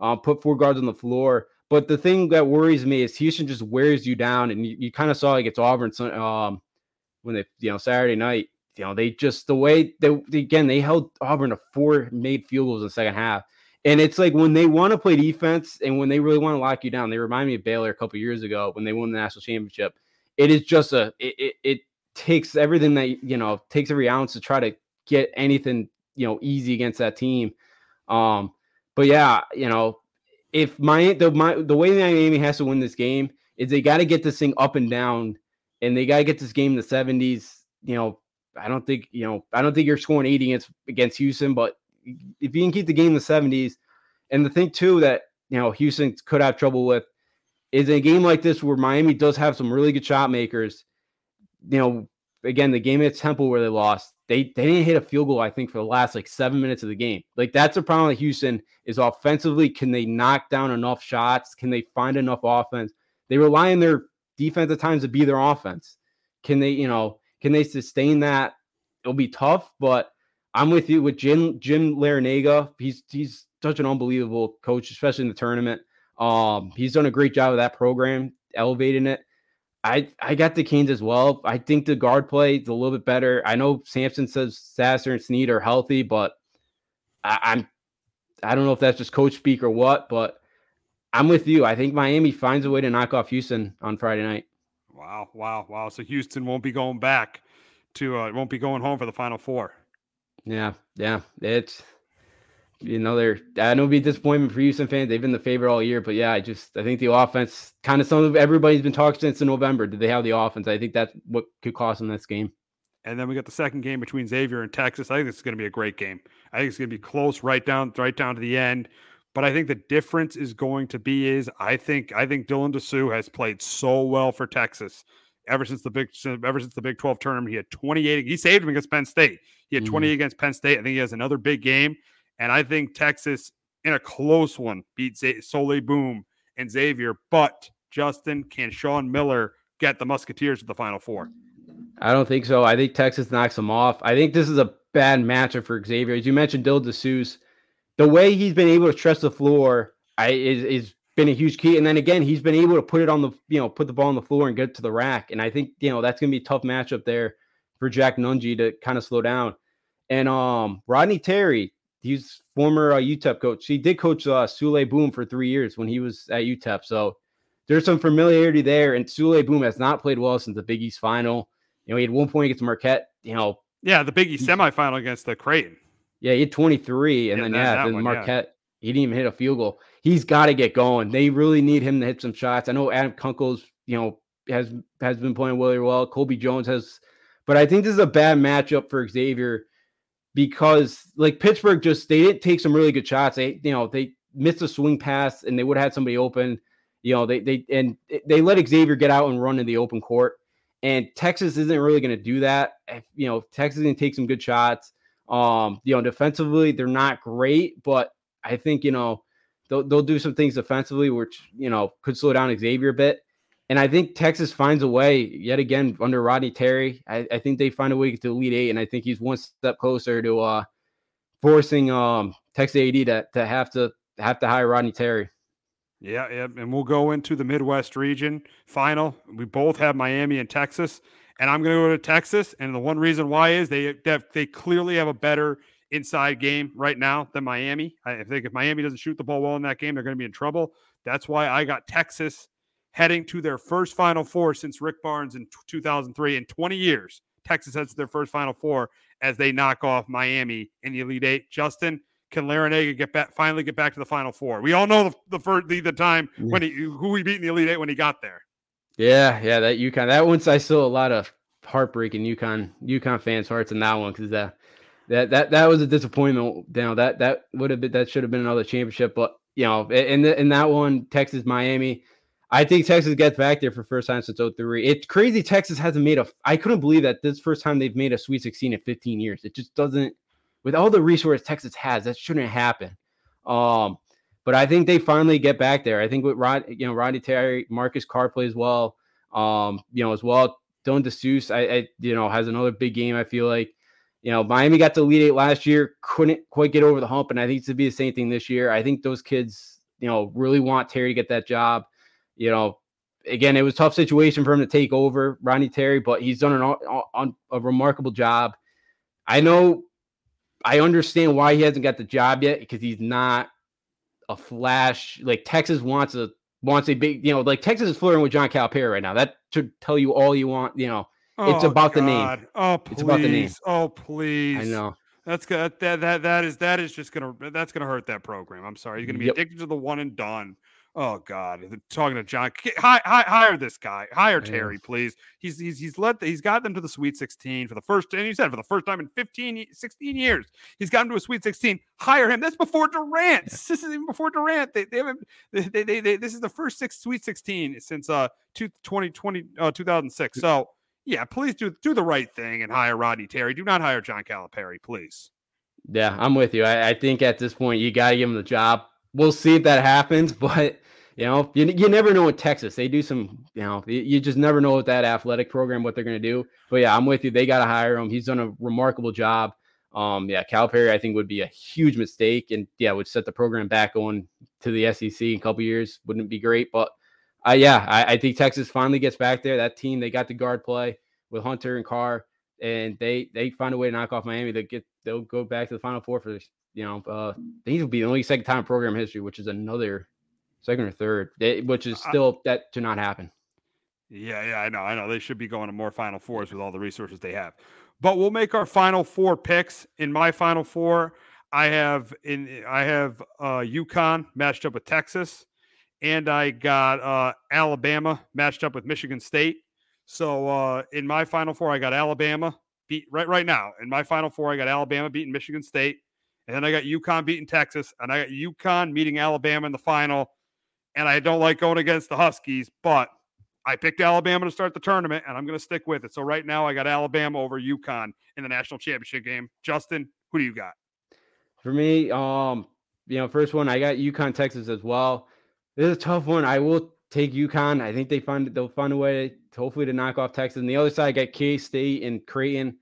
Speaker 2: uh, put four guards on the floor. But the thing that worries me is Houston just wears you down, and you, you kind of saw against Auburn um, when they, you know, Saturday night. You know, they just the way they again they held Auburn to four made field goals in the second half, and it's like when they want to play defense and when they really want to lock you down. They remind me of Baylor a couple years ago when they won the national championship. It is just a it, it, it takes everything that you know takes every ounce to try to get anything you know easy against that team. Um, but yeah, you know, if my the my the way Miami has to win this game is they got to get this thing up and down, and they got to get this game in the seventies. You know, I don't think you know I don't think you're scoring eighty against against Houston, but if you can keep the game in the seventies, and the thing too that you know Houston could have trouble with is a game like this where Miami does have some really good shot makers. You know, again, the game at Temple where they lost, they they didn't hit a field goal, I think, for the last like seven minutes of the game. Like that's a problem with Houston is offensively, can they knock down enough shots? Can they find enough offense? They rely on their defense at times to be their offense. Can they, you know, can they sustain that? It'll be tough, but I'm with you with Jim Jim Larrañaga. He's he's such an unbelievable coach, especially in the tournament. Um, he's done a great job of that program, elevating it. I I got the Canes as well. I think the guard play is a little bit better. I know Sampson says Sasser and Sneed are healthy, but I, I'm I don't know if that's just coach speak or what, but I'm with you. I think Miami finds a way to knock off Houston on Friday night.
Speaker 1: Wow, wow, wow. So Houston won't be going back to uh won't be going home for the final four.
Speaker 2: Yeah, yeah. It's you know, they're I know it'll be disappointment for Houston fans. They've been the favorite all year, but yeah, I just I think the offense kind of some of everybody's been talking since in November. Did they have the offense? I think that's what could cost them this game.
Speaker 1: And then we got the second game between Xavier and Texas. I think this is going to be a great game. I think it's going to be close right down right down to the end. But I think the difference is going to be is I think I think Dylan Disu has played so well for Texas ever since the big ever since the Big 12 tournament. He had 28. He saved him against Penn State. He had 20 mm. against Penn State. I think he has another big game. And I think Texas, in a close one, beat Z- Souley Boum and Xavier. But Justin, can Sean Miller get the Musketeers to the Final Four?
Speaker 2: I don't think so. I think Texas knocks them off. I think this is a bad matchup for Xavier. As you mentioned, Dill Disu, the way he's been able to stress the floor I, is, is been a huge key. And then again, he's been able to put it on the, you know, put the ball on the floor and get it to the rack. And I think, you know, that's going to be a tough matchup there for Jack Nunge to kind of slow down. And um Rodney Terry, he's former uh, UTEP coach. He did coach uh, Souley Boum for three years when he was at UTEP. So there's some familiarity there. And Souley Boum has not played well since the Big East final. You know, he had one point against Marquette. You know,
Speaker 1: yeah, the Big East semifinal against the Creighton.
Speaker 2: Yeah, he had 23, and yeah, then yeah, then one, Marquette. Yeah. He didn't even hit a field goal. He's got to get going. They really need him to hit some shots. I know Adam Kunkel's, you know, has has been playing really well. Colby Jones has, but I think this is a bad matchup for Xavier because like Pittsburgh just they didn't take some really good shots. They you know they missed a swing pass and they would have had somebody open. You know they they and they let Xavier get out and run in the open court. And Texas isn't really going to do that. You know Texas can take some good shots. Um, you know defensively they're not great, but I think you know they'll they'll do some things defensively which you know could slow down Xavier a bit. and I think Texas finds a way yet again under Rodney Terry. I, I think they find a way to Elite Eight, and I think he's one step closer to uh, forcing um, Texas AD to, to have to have to hire Rodney Terry.
Speaker 1: Yeah, yeah, and we'll go into the Midwest region final. We both have Miami and Texas, and I'm going to go to Texas. And the one reason why is they they clearly have a better inside game right now than Miami. I think if Miami doesn't shoot the ball well in that game, they're going to be in trouble. That's why I got Texas heading to their first Final Four since Rick Barnes in 2003 in 20 years. Texas heads to their first Final Four as they knock off Miami in the Elite Eight. Justin, can Larrañaga get back finally get back to the Final Four? We all know the the, the, the time when he who he beat in the Elite Eight when he got there.
Speaker 2: Yeah, yeah, that UConn that one's I saw a lot of heartbreak in UConn UConn fans' hearts in that one because that that that that was a disappointment. You that that would have been that should have been another championship, but you know in the, in that one Texas Miami I think Texas gets back there for first time since 03. It's crazy Texas hasn't made a I couldn't believe that this first time they've made a Sweet 16 in 15 years. It just doesn't with all the resources Texas has, that shouldn't happen. Um, but I think they finally get back there. I think with Rod, you know, Rodney Terry, Marcus Carr plays well. Um, you know, as well. Dylan Disu, I, I, you know, has another big game. I feel like, you know, Miami got to Elite Eight last year, couldn't quite get over the hump, and I think it's to be the same thing this year. I think those kids, you know, really want Terry to get that job you know, again, it was tough situation for him to take over Ronnie Terry, but he's done an, a remarkable job. I know, I understand why he hasn't got the job yet because he's not a flash. Like Texas wants a wants a big, you know, like Texas is flirting with John Calipari right now. That should tell you all you want. You know, oh, it's about God. the name.
Speaker 1: Oh, please. It's about the name. Oh, please.
Speaker 2: I know.
Speaker 1: That's good. That that that is that is just gonna that's gonna hurt that program. I'm sorry. You're gonna be yep. addicted to the one and done. Oh God, talking to John, hi, hi, hire this guy, hire Terry, please. He's he's he's led he's got them to the Sweet 16 for the first, and he said for the first time in 15, 16 years, he's got them to a Sweet 16. Hire him. That's before Durant. This is even before Durant. They they haven't they they, they, this is the first six Sweet 16 since uh 2020 uh 2006. So yeah, please do do the right thing and hire Rodney Terry. Do not hire John Calipari, please.
Speaker 2: Yeah, I'm with you. I, I think at this point you got to give him the job. We'll see if that happens, but you know, you, you never know in Texas. They do some, you know, you just never know with that athletic program what they're going to do. But yeah, I'm with you. They got to hire him. He's done a remarkable job. Um, yeah, Calipari, I think would be a huge mistake, and yeah, would set the program back on to the SEC in a couple years. Wouldn't be great, but uh, yeah, I, I think Texas finally gets back there. That team, they got the guard play with Hunter and Carr, and they they find a way to knock off Miami. They get they'll go back to the Final Four for you know, uh, these will be the only second time in program history, which is another second or third, which is still that to not happen.
Speaker 1: Yeah, yeah, I know, I know. They should be going to more Final Fours with all the resources they have. But we'll make our Final Four picks. In my Final Four, I have in I have uh, UConn matched up with Texas, and I got uh, Alabama matched up with Michigan State. So uh, in my Final Four, I got Alabama beat right right now. In my Final Four, I got Alabama beating Michigan State, and then I got UConn beating Texas, and I got UConn meeting Alabama in the final and I don't like going against the Huskies, but I picked Alabama to start the tournament, and I'm going to stick with it. So right now, I got Alabama over UConn in the national championship game. Justin, who do you got?
Speaker 2: For me, um, you know, first one I got UConn, Texas as well. This is a tough one. I will take UConn. I think they find they'll find a way to hopefully to knock off Texas. And the other side, I got K State and Creighton.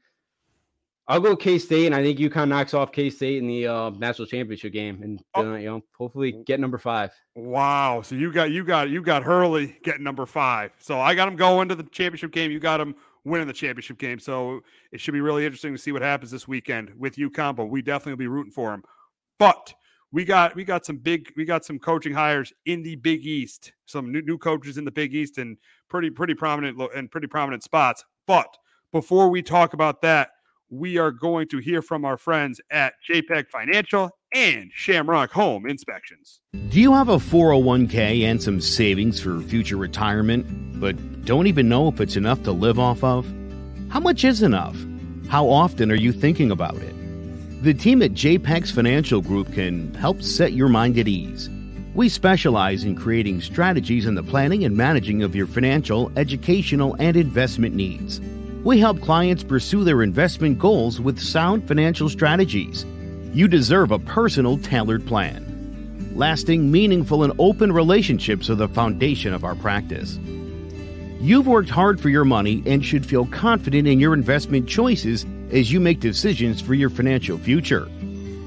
Speaker 2: I'll go K State, and I think UConn knocks off K State in the uh, national championship game, and oh. uh, you know, hopefully get number five.
Speaker 1: Wow! So you got you got you got Hurley getting number five. So I got him going to the championship game. You got him winning the championship game. So it should be really interesting to see what happens this weekend with UConn. But we definitely will be rooting for him. But we got we got some big we got some coaching hires in the Big East. Some new new coaches in the Big East and pretty pretty prominent and pretty prominent spots. But before we talk about that we are going to hear from our friends at JPEG Financial and Shamrock Home Inspections.
Speaker 3: Do you have a 401k and some savings for future retirement, but don't even know if it's enough to live off of? How much is enough? How often are you thinking about it? The team at JPEG's Financial Group can help set your mind at ease. We specialize in creating strategies in the planning and managing of your financial, educational, and investment needs. We help clients pursue their investment goals with sound financial strategies. You deserve a personal, tailored plan. Lasting, meaningful, and open relationships are the foundation of our practice. You've worked hard for your money and should feel confident in your investment choices as you make decisions for your financial future.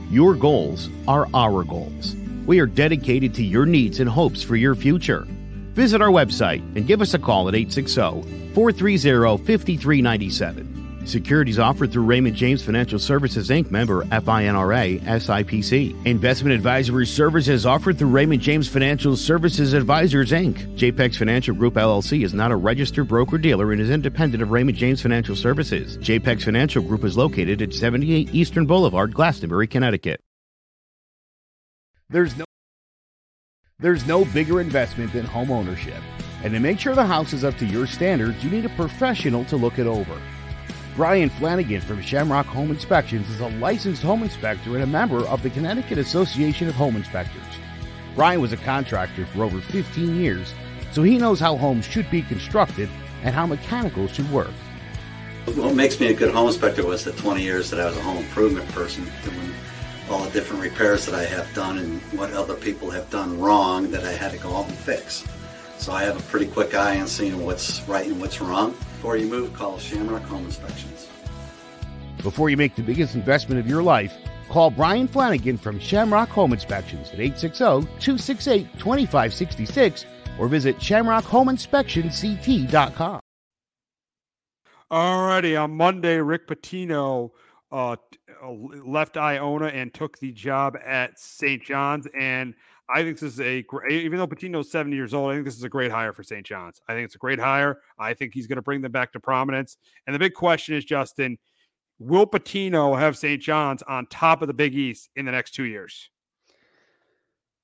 Speaker 3: Your goals are our goals. We are dedicated to your needs and hopes for your future. Visit our website and give us a call at 860 430 5397. Securities offered through Raymond James Financial Services Inc. member FINRA SIPC. Investment advisory services offered through Raymond James Financial Services Advisors Inc. JPEX Financial Group LLC is not a registered broker dealer and is independent of Raymond James Financial Services. JPEX Financial Group is located at 78 Eastern Boulevard, Glastonbury, Connecticut.
Speaker 4: There's no there's no bigger investment than home ownership. And to make sure the house is up to your standards, you need a professional to look it over. Brian Flanagan from Shamrock Home Inspections is a licensed home inspector and a member of the Connecticut Association of Home Inspectors. Brian was a contractor for over 15 years, so he knows how homes should be constructed and how mechanicals should work.
Speaker 5: What makes me a good home inspector was the 20 years that I was a home improvement person, doing all the different repairs that I have done and what other people have done wrong that I had to go out and fix. So I have a pretty quick eye on seeing what's right and what's wrong. Before you move, call Shamrock Home Inspections.
Speaker 4: Before you make the biggest investment of your life, call Brian Flanagan from Shamrock Home Inspections at 860-268-2566 or visit shamrockhomeinspectionct.com.
Speaker 1: All righty, on Monday, Rick Pitino uh, uh, left Iona and took the job at St. John's. And I think this is a great, even though Pitino's 70 years old, I think this is a great hire for St. John's. I think it's a great hire. I think he's going to bring them back to prominence. And the big question is, Justin, will Pitino have St. John's on top of the Big East in the next two years?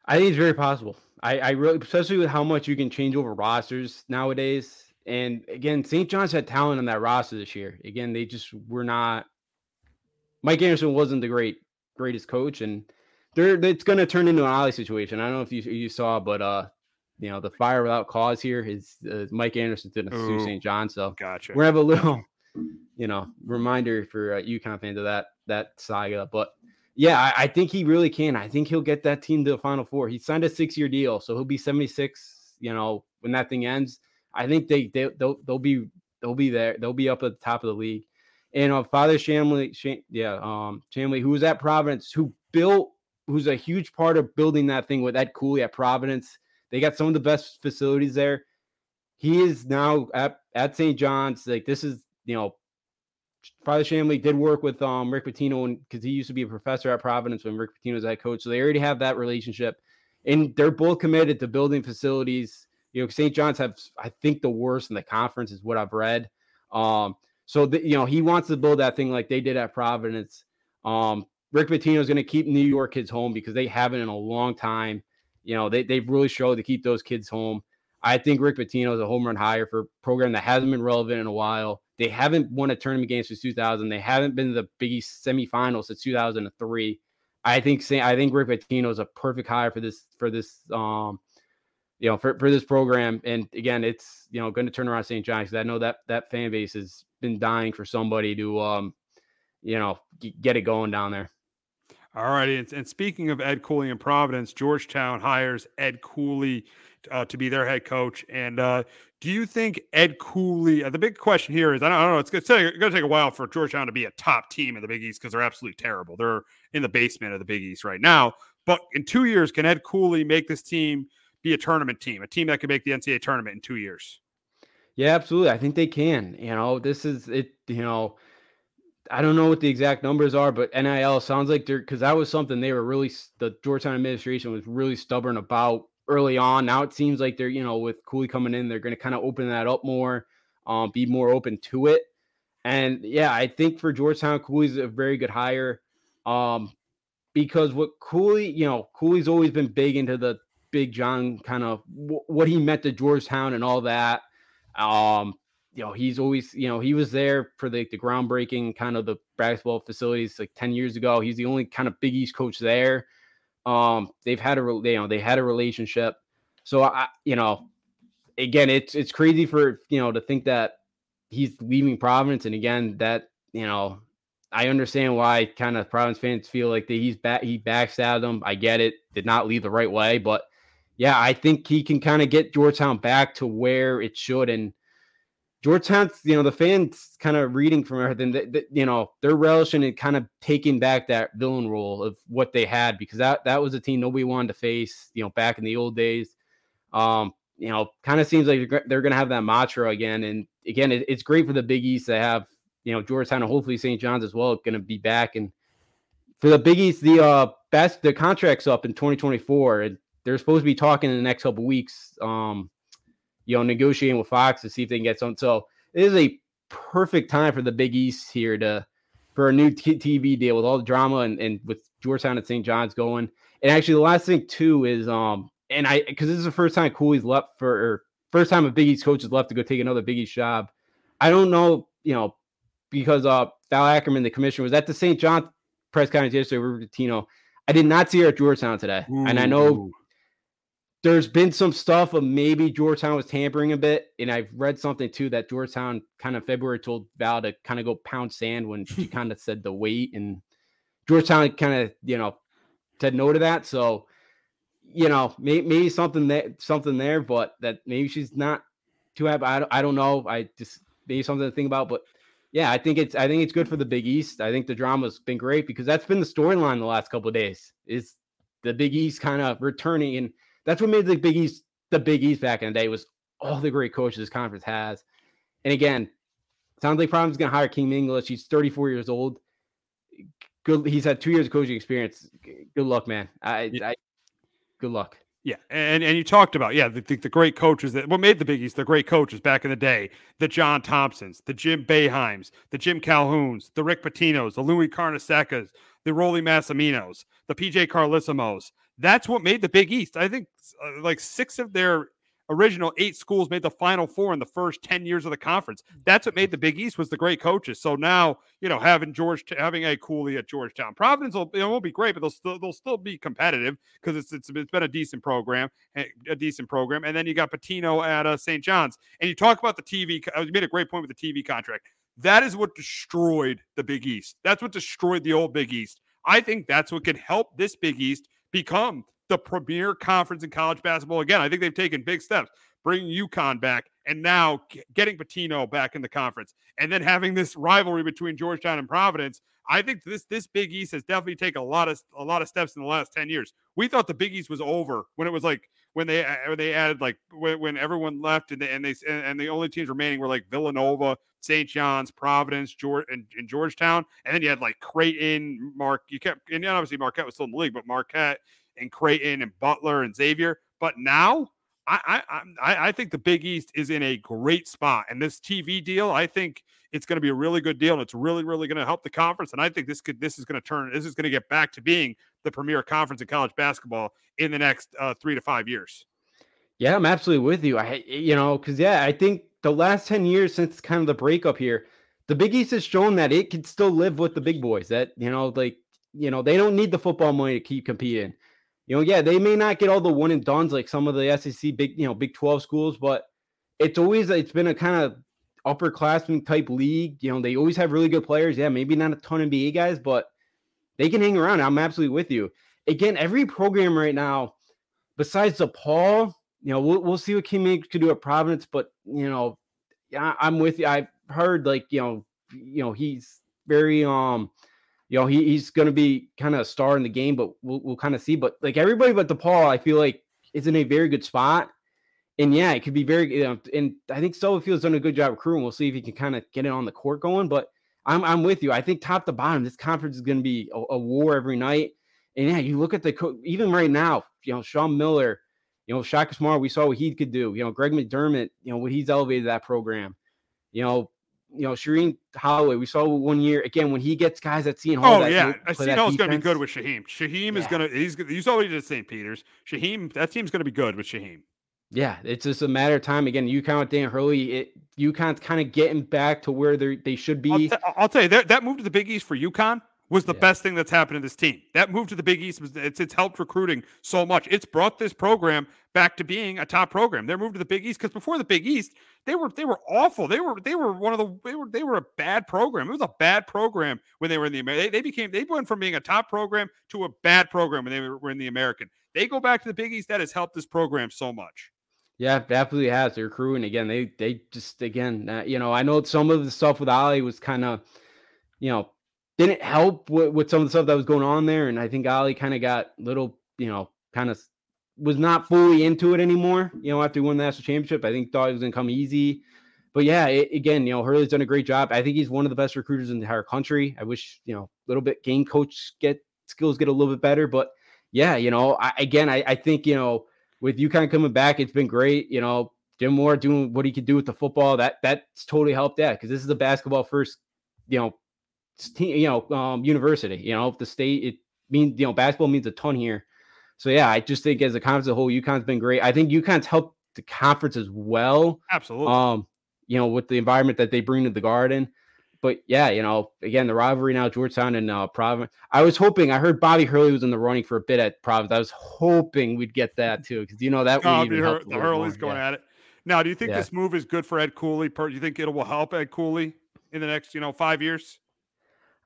Speaker 2: I think it's very possible. I, I really, especially with how much you can change over rosters nowadays. And again, St. John's had talent on that roster this year. Again, they just were not. Mike Anderson wasn't the great greatest coach, and they're it's going to turn into an Ollie situation. I don't know if you you saw, but uh, you know, the fire without cause here is uh, Mike Anderson didn't sue St. John, so
Speaker 1: gotcha.
Speaker 2: we have a little, you know, reminder for uh, UConn fans of that that saga. But yeah, I, I, think he really can. I think he'll get that team to the Final Four. He signed a six year deal, so he'll be seventy six. You know, when that thing ends, I think they they they'll, they'll be they'll be there. They'll be up at the top of the league. And uh, Father Shanley, Sham, yeah, um, Shanley, who was at Providence, who built who's a huge part of building that thing with Ed Cooley at Providence. They got some of the best facilities there. He is now at, at St. John's. Like this is, you know, Father Shanley did work with um Rick Pitino because he used to be a professor at Providence when Rick Pitino was head coach. So they already have that relationship. And they're both committed to building facilities. You know, St. John's have, I think, the worst in the conference is what I've read. Um, so the, you know, he wants to build that thing like they did at Providence. Um, Rick Pitino is going to keep New York kids home because they haven't in a long time. You know, they, they've really showed to keep those kids home. I think Rick Pitino is a home run hire for a program that hasn't been relevant in a while. They haven't won a tournament game since 2000. They haven't been to the Big East semifinals since 2003. I think I think Rick Pitino is a perfect hire for this for this um you know for, for this program. And again, it's you know going to turn around St. John's I know that that fan base has been dying for somebody to um you know get it going down there.
Speaker 1: All righty. And, and, speaking of Ed Cooley and Providence, Georgetown hires Ed Cooley uh, to be their head coach. And uh, do you think Ed Cooley? Uh, the big question here is I don't, I don't know. It's going to take a while for Georgetown to be a top team in the Big East because they're absolutely terrible. They're in the basement of the Big East right now. But in two years, can Ed Cooley make this team be a tournament team, a team that can make the NCAA tournament in two years?
Speaker 2: Yeah, absolutely. I think they can. You know, this is it. You know I don't know what the exact numbers are, but NIL sounds like they're because that was something they were really the Georgetown administration was really stubborn about early on. Now it seems like they're you know with Cooley coming in, they're going to kind of open that up more, um, be more open to it. And yeah, I think for Georgetown, Cooley's a very good hire, um, because what Cooley, you know, Cooley's always been big into the Big John kind of w- what he meant to Georgetown and all that. Um, you know, he's always, you know, he was there for the, the groundbreaking kind of the basketball facilities like 10 years ago. He's the only kind of Big East coach there. Um, they've had a, you know, they had a relationship. So I, you know, again, it's, it's crazy for, you know, to think that he's leaving Providence. And again, that, you know, I understand why kind of Providence fans feel like that he's back, he backstabbed them. I get it. Did not leave the right way, but yeah, I think he can kind of get Georgetown back to where it should. And, Georgetown's, you know, the fans kind of reading from everything that, you know, they're relishing and kind of taking back that villain role of what they had because that that was a team nobody wanted to face, you know, back in the old days. Um, you know, kind of seems like they're going to have that mantra again. And again, it, it's great for the Big East to have, you know, Georgetown and hopefully St. John's as well going to be back. And for the Big East, the uh, best the contract's up in 2024, and they're supposed to be talking in the next couple weeks. Um, you know, negotiating with Fox to see if they can get some. So it is a perfect time for the Big East here to for a new t- TV deal with all the drama and, and with Georgetown and St. John's going. And actually, the last thing too is um, and I because this is the first time Cooley's left for first time a Big East coach has left to go take another Big East job. I don't know, you know, because uh Val Ackerman, the commissioner, was at the St. John press conference yesterday with Pitino. I did not see her at Georgetown today, Ooh. and I know there's been some stuff of maybe Georgetown was tampering a bit, and I've read something too that Georgetown kind of February told Val to kind of go pound sand when she kind of said the weight, and Georgetown kind of you know said no to that. So you know maybe, maybe something that something there, but that maybe she's not too happy. I don't, I don't know. I just maybe something to think about, but yeah, I think it's I think it's good for the Big East. I think the drama's been great because that's been the storyline the last couple of days. Is the Big East kind of returning and that's what made the Big East the Big East back in the day was all the great coaches this conference has. And again, sounds like Providence going to hire Kim English. He's 34 years old. Good. He's had two years of coaching experience. Good luck, man. I, yeah. I good luck.
Speaker 1: Yeah, and and you talked about yeah the, the, the, great coaches that what made the Big East the great coaches back in the day the John Thompsons, the Jim Boeheims, the Jim Calhouns, the Rick Pitinos, the Louis Carnesecas, the Rollie Massiminos, the PJ Carlesimos, that's what made the Big East. I think uh, like six of their original eight schools made the final four in the first 10 years of the conference. That's what made the Big East was the great coaches. So now, you know, having George having a Cooley at Georgetown. Providence will, won't be great, but they'll still they'll still be competitive because it's, it's it's been a decent program, a decent program. And then you got Pitino at uh, St. John's. And you talk about the TV uh, you made a great point with the TV contract. That is what destroyed the Big East. That's what destroyed the old Big East. I think that's what could help this Big East become the premier conference in college basketball again. I think they've taken big steps, bringing UConn back and now getting Pitino back in the conference, and then having this rivalry between Georgetown and Providence. I think this this Big East has definitely taken a lot of a lot of steps in the last ten years. We thought the Big East was over when it was like when they when they added like when, when everyone left and they and they and the only teams remaining were like Villanova, St. John's, Providence, George, and, and, Georgetown, and then you had like Creighton, Mark. You kept and obviously Marquette was still in the league, but Marquette and Creighton and Butler and Xavier. But now I, I I think the Big East is in a great spot, and this TV deal, I think it's going to be a really good deal, and it's really really going to help the conference. And I think this could this is going to turn this is going to get back to being the premier conference in college basketball in the next uh, three to five years.
Speaker 2: Yeah, I'm absolutely with you. I you know because yeah, I think the last ten years since kind of the breakup here, the Big East has shown that it can still live with the big boys. That you know like you know they don't need the football money to keep competing you know, yeah, they may not get all the one and dones like some of the SEC big, you know, Big 12 schools, but it's always it's been a kind of upperclassman type league. You know, they always have really good players. Yeah, maybe not a ton of NBA guys, but they can hang around. I'm absolutely with you. Again, every program right now, besides DePaul, you know, we'll, we'll see what Kim could do at Providence, but you know, I, I'm with you. I've heard like you know, you know, he's very um you know, he, he's going to be kind of a star in the game, but we'll, we'll kind of see. But like everybody but DePaul, I feel like is in a very good spot. And yeah, it could be very, you know, and I think Stubblefield's done a good job recruiting. We'll see if he can kind of get it on the court going. But I'm, I'm with you. I think top to bottom, this conference is going to be a, a, war every night. And yeah, you look at the co- even right now, you know, Sean Miller, you know, Shaka Smart, we saw what he could do. You know, Greg McDermott, you know, what he's elevated that program. You know, you know, Shaheen Holloway, we saw one year again when he gets guys at Seton Hall.
Speaker 1: Oh yeah, Seton Hall's going to be good with Shaheen. Shaheen yeah. is going to he's you saw what he did at St. Peter's. Shaheen, that team's going to be good with Shaheen.
Speaker 2: Yeah, it's just a matter of time. Again, UConn with Dan Hurley, it UConn's kind of getting back to where they they should be.
Speaker 1: I'll, t- I'll tell you that that move to the Big East for UConn was the yeah. best thing that's happened to this team. That move to the Big East was it's it's helped recruiting so much. It's brought this program back to being a top program. Their move to the Big East because before the Big East, they were they were awful. They were they were one of the they were they were a bad program. It was a bad program when they were in the They, they became they went from being a top program to a bad program when they were in the American. They go back to the Big East. That has helped this program so much.
Speaker 2: Yeah, absolutely has. They're recruiting again. They they just again, uh, you know, I know some of the stuff with Ollie was kind of, you know, didn't help with, with some of the stuff that was going on there, and I think Ollie kind of got little, you know, kind of was not fully into it anymore. You know, after he won the national championship, I think thought it was gonna come easy. But yeah, it, again, you know, Hurley's done a great job. I think he's one of the best recruiters in the entire country. I wish, you know, a little bit game coach get skills get a little bit better, but yeah, you know, I, again, I, I think you know with UConn coming back, it's been great. You know, Jim Mora doing what he could do with the football that that's totally helped that because this is a basketball first, you know, team, you know, um, university. You know, if the state it means you know basketball means a ton here. So yeah, I just think as a conference as a whole, UConn's been great. I think UConn's helped the conference as well.
Speaker 1: Absolutely.
Speaker 2: Um, you know, with the environment that they bring to the Garden. But yeah, you know, again, the rivalry now, Georgetown and uh, Providence. I was hoping, I heard Bobby Hurley was in the running for a bit at Providence. I was hoping we'd get that too, because you know that would even help.
Speaker 1: The Hurley's going yeah. at it. Now, do you think yeah. this move is good for Ed Cooley? Do you think it will help Ed Cooley in the next, you know, five years?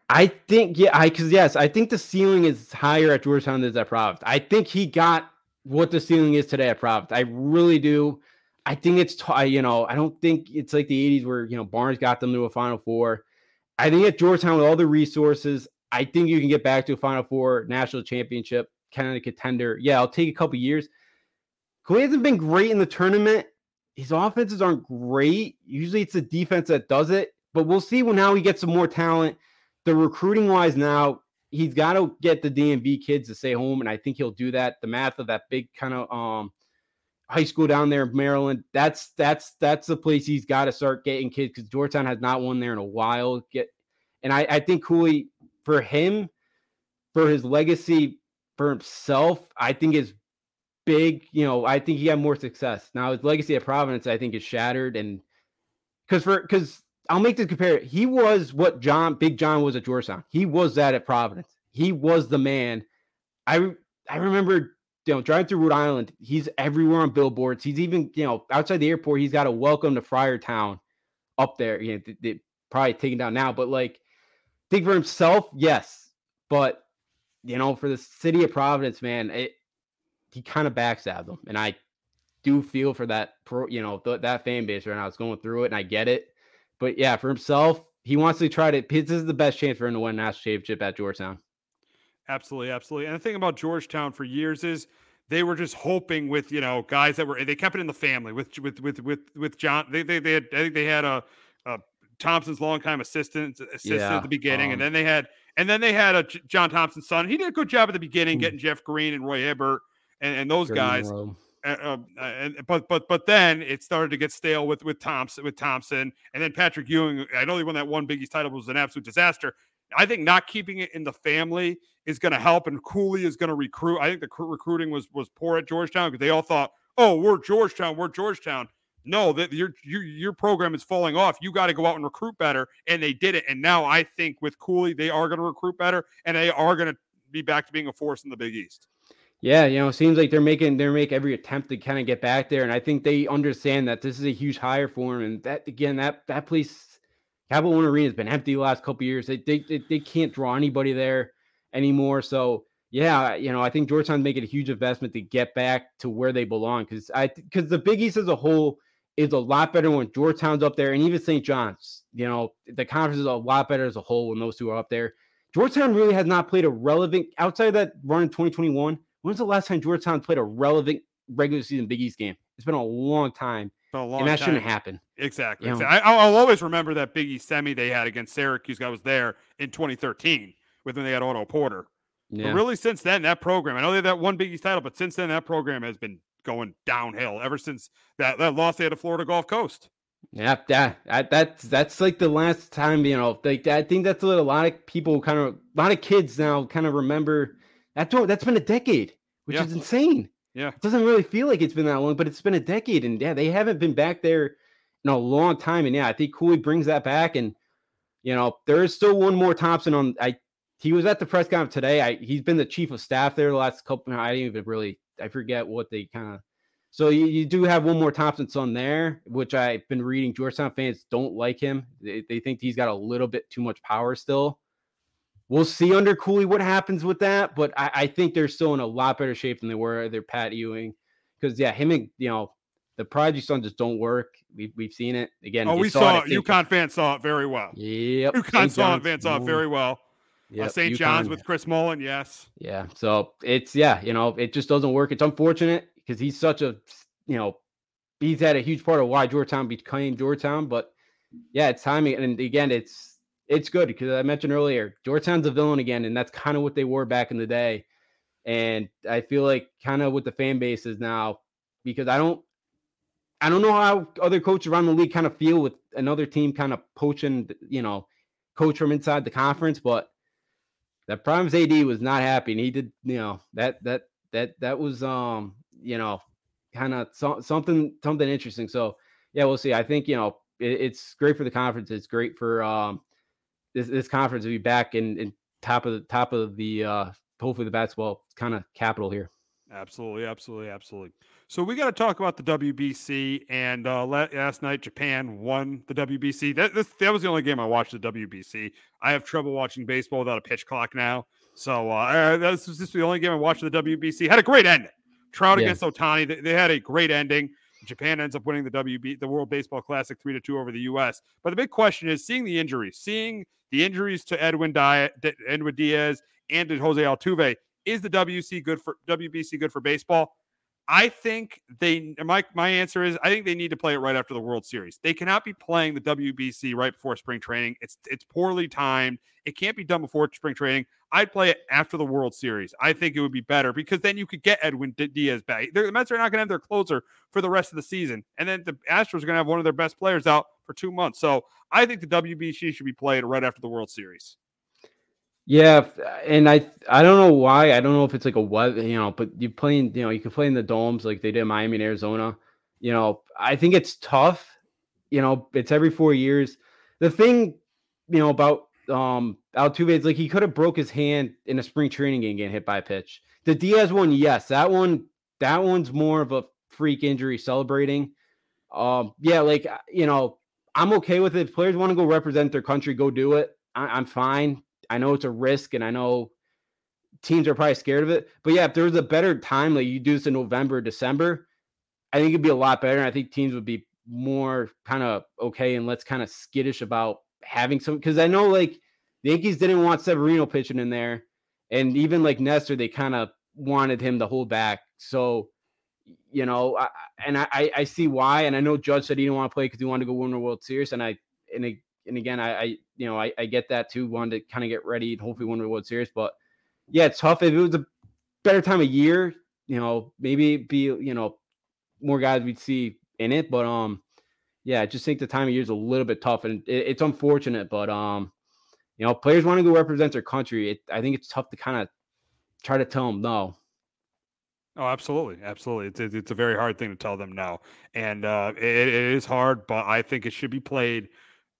Speaker 2: I think, yeah, I because yes, I think the ceiling is higher at Georgetown than at Providence. I think he got what the ceiling is today at Providence. I really do. I think it's, t- you know, I don't think it's like the 80s where, you know, Barnes got them to a Final Four. I think at Georgetown, with all the resources, I think you can get back to a Final Four national championship kind of contender. Yeah, I'll take a couple years. Clay hasn't been great in the tournament. His offenses aren't great. Usually it's the defense that does it, but we'll see when now he gets some more talent. The recruiting wise now, he's got to get the DMV kids to stay home, and I think he'll do that. DeMatha that big kind of um high school down there in Maryland. That's that's that's the place he's got to start getting kids because Georgetown has not won there in a while. Get and I, I think Cooley for him, for his legacy, for himself, I think is big. You know, I think he had more success. Now his legacy at Providence, I think, is shattered. And because for because I'll make this compare. He was what John Big John was at Georgetown. He was that at Providence. He was the man. I I remember you know, driving through Rhode Island, he's everywhere on billboards. He's even, you know, outside the airport, he's got a welcome to Friartown up there. You know, they, probably taken down now, but like, think for himself, yes. But, you know, for the city of Providence, man, it, he kind of backstabbed them. And I do feel for that, pro, you know, th- that fan base right now. It's going through it and I get it. But yeah, for himself, he wants to try to, this is the best chance for him to win a national championship at Georgetown.
Speaker 1: Absolutely, absolutely. And the thing about Georgetown for years is they were just hoping with you know guys that were they kept it in the family with with with with with John. They they, they had I think they had a, a Thompson's longtime assistant assistant yeah, at the beginning, um, and then they had and then they had a John Thompson's son. He did a good job at the beginning, hmm. getting Jeff Green and Roy Hibbert and, and those guys. Uh, uh, and but but but then it started to get stale with with Thompson with Thompson and then Patrick Ewing. I know he won that one Big East title was an absolute disaster. I think not keeping it in the family is going to help, and Cooley is going to recruit. I think the recruiting was was poor at Georgetown because they all thought, "Oh, we're Georgetown, we're Georgetown." No, that your your your program is falling off. You got to go out and recruit better, and they did it. And now I think with Cooley, they are going to recruit better, and they are going to be back to being a force in the Big East.
Speaker 2: Yeah, you know, it seems like they're making they're making every attempt to kind of get back there, and I think they understand that this is a huge hire for them, and that again, that that place Capital One Arena has been empty the last couple years. They, they, they they can't draw anybody there anymore. So yeah, you know, I think Georgetown's making a huge investment to get back to where they belong because I because the Big East as a whole is a lot better when Georgetown's up there, and even St. John's. You know, the conference is a lot better as a whole when those two are up there. Georgetown really has not played a relevant outside of that run in 2021. When's the last time Georgetown played a relevant regular season Big East game? It's been a long time a long and that time. shouldn't happen.
Speaker 1: Exactly. You know? I, will always remember that Big East semi they had against Syracuse. I was there in 2013 with when they had Otto Porter. Yeah. But really, since then, that program, I know they had that one Big East title, but since then, that program has been going downhill ever since that, that loss they had to Florida Gulf Coast.
Speaker 2: Yeah, that, that's that's like the last time you know. Like I think that's what a lot of people kind of, a lot of kids now kind of remember. That's that's been a decade, which yeah. is insane.
Speaker 1: Yeah.
Speaker 2: It doesn't really feel like it's been that long, but it's been a decade. And yeah, they haven't been back there in a long time. And yeah, I think Cooley brings that back. And, you know, there is still one more Thompson on. I he was at the press conference today. I he's been the chief of staff there the last couple. I didn't even really I forget what they kind of so you, you do have one more Thompson son there, which I've been reading. Georgetown fans don't like him. They, they think he's got a little bit too much power still. We'll see under Cooley what happens with that, but I, I think they're still in a lot better shape than they were under Pat Ewing. Because yeah, him and you know, the Prodigy Sons just don't work. We've we've seen it again.
Speaker 1: Oh, we saw it. UConn fans saw it very well.
Speaker 2: Yep.
Speaker 1: UConn saw it. Fans saw it very well.
Speaker 2: Yeah,
Speaker 1: uh, St. John's with Chris Mullin, yes.
Speaker 2: Yeah. So it's yeah, you know, it just doesn't work. It's unfortunate because he's such a you know, he's had a huge part of why Georgetown became Georgetown. But yeah, it's timing. And again, it's it's good because I mentioned earlier, Georgetown's a villain again, and that's kind of what they were back in the day. And I feel like kind of with the fan base is now because I don't I don't know how other coaches around the league kind of feel with another team kind of poaching, you know, coach from inside the conference, but that Prime's AD was not happy, and he did, you know, that that that that was um, you know, kind of so, something something interesting. So yeah, we'll see. I think you know it, it's great for the conference. It's great for um this this conference to be back in, in top of the top of the uh hopefully the basketball kind of capital here.
Speaker 1: Absolutely, absolutely, absolutely. So we got to talk about the WBC. And uh, last night, Japan won the WBC. That this, that was the only game I watched the WBC. I have trouble watching baseball without a pitch clock now. So uh, this was just the only game I watched the WBC. Had a great ending. Trout yeah. against Ohtani. They, they, had a great ending. Japan ends up winning the WB, the World Baseball Classic, three to two over the U.S. But the big question is seeing the injuries, seeing the injuries to Edwin, Diaz, and to Jose Altuve. Is the WC good for WBC good for baseball? I think they my my answer is I think they need to play it right after the World Series. They cannot be playing the WBC right before spring training. It's it's poorly timed. It can't be done before spring training. I'd play it after the World Series. I think it would be better because then you could get Edwin Diaz back. The Mets are not going to have their closer for the rest of the season, and then the Astros are going to have one of their best players out for two months. So I think the WBC should be played right after the World Series.
Speaker 2: Yeah, and I I don't know why. I don't know if it's like a what you know, but you playing you know you can play in the domes like they did in Miami and Arizona. You know, I think it's tough. You know, it's every four years. The thing, you know, about um Altuve is like he could have broke his hand in a spring training game getting hit by a pitch. The Diaz one, yes, that one that one's more of a freak injury celebrating. Um, yeah, like you know, I'm okay with it. If players want to go represent their country, go do it. I, am fine. I know it's a risk, and I know teams are probably scared of it. But yeah, if there was a better time, like you do this in November, December, I think it'd be a lot better. And I think teams would be more kind of okay and let's kind of skittish about having some because I know like the Yankees didn't want Severino pitching in there, and even like Nestor, they kind of wanted him to hold back. So you know, I, and I I see why, and I know Judge said he didn't want to play because he wanted to go win the World Series, and I and it, and again, I, I you know, I, I get that too. Wanted to kind of get ready hopefully win the World Series. But yeah, it's tough. If it was a better time of year, you know, maybe be you know more guys we'd see in it. But um, yeah, I just think the time of year is a little bit tough, and it, it's unfortunate. But um, you know, players want to go represent their country. It, I think it's tough to kind of try to tell them no.
Speaker 1: Oh, absolutely, absolutely. It's it's a very hard thing to tell them no, and uh, it, it is hard. But I think it should be played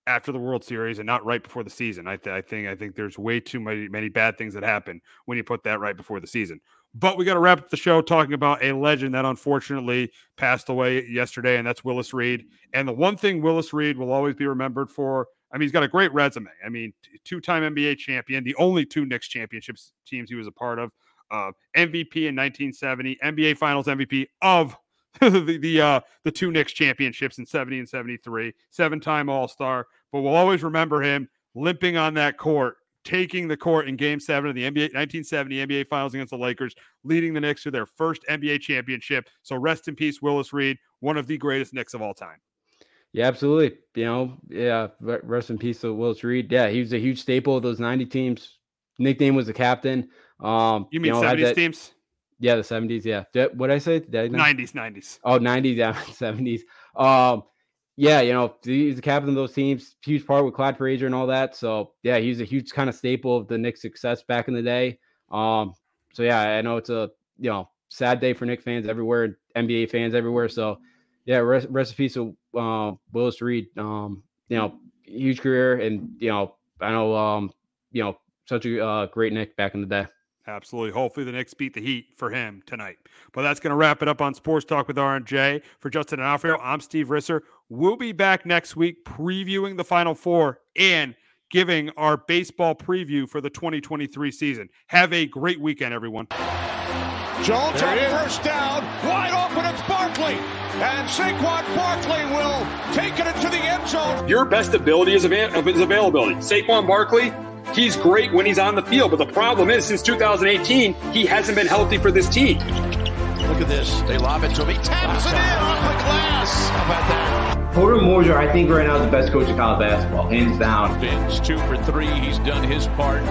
Speaker 1: after the World Series and not right before the season. I, th- I think I think there's way too many many bad things that happen when you put that right before the season. But we got to wrap up the show talking about a legend that unfortunately passed away yesterday, and that's Willis Reed. And the one thing Willis Reed will always be remembered for, I mean, he's got a great resume. I mean, two-time NBA champion, the only two Knicks championships teams he was a part of, uh, MVP in 1970, NBA Finals MVP of the the uh, the two Knicks championships in 70 and 73, seven-time All-Star, but we'll always remember him limping on that court, taking the court in game 7 of the NBA 1970 NBA Finals against the Lakers, leading the Knicks to their first NBA championship. So rest in peace Willis Reed, one of the greatest Knicks of all time.
Speaker 2: Yeah, absolutely. You know, yeah, rest in peace to Willis Reed. Yeah, he was a huge staple of those 90 teams. Nickname was the captain. Um,
Speaker 1: you mean you know, 70s that, teams?
Speaker 2: Yeah, the 70s. Yeah. what did I say? Did
Speaker 1: I 90s, 90s.
Speaker 2: Oh, 90s, yeah, 70s. Um, yeah, you know, he's the captain of those teams, huge part with Clyde Frazier and all that. So yeah, he's a huge kind of staple of the Knicks' success back in the day. Um, so yeah, I know it's a you know sad day for Knicks fans everywhere, NBA fans everywhere. So yeah, rest, rest in peace of uh, Willis Reed. Um, you know, huge career, and you know, I know, um, you know, such a uh, great Knick back in the day.
Speaker 1: Absolutely. Hopefully the Knicks beat the Heat for him tonight. But that's going to wrap it up on Sports Talk with R&J. For Justin D'Onofrio, I'm Steve Risser. We'll be back next week previewing the Final Four and giving our baseball preview for the 2023 season. Have a great weekend, everyone.
Speaker 6: Jones on first down. Wide open. It's Barkley. and Saquon Barkley will take it into the end zone.
Speaker 1: Your best ability is, av- is availability. Saquon Barkley, he's great when he's on the field, but the problem is since 2018, he hasn't been healthy for this team.
Speaker 7: Look at this. They lob it to him. He taps it in off the glass. How about that?
Speaker 2: Porter Moser, I think right now is the best coach in college basketball, hands down.
Speaker 7: Vince, two for three. He's done his part.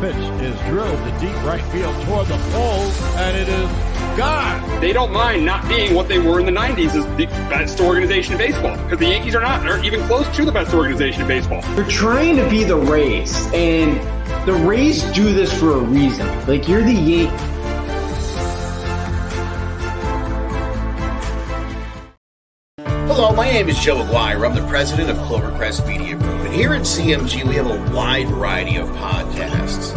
Speaker 7: Pitch is drilled to deep right field toward the pole, and it is gone.
Speaker 1: They don't mind not being what they were in the 90s as the best organization in baseball because the Yankees are not, aren't even close to the best organization in baseball.
Speaker 2: They're trying to be the Rays, and the Rays do this for a reason. Like, you're the Yankees.
Speaker 8: Hello, my name is Joe Aguirre. I'm the president of Clovercrest Media Group. And here at CMG, we have a wide variety of podcasts,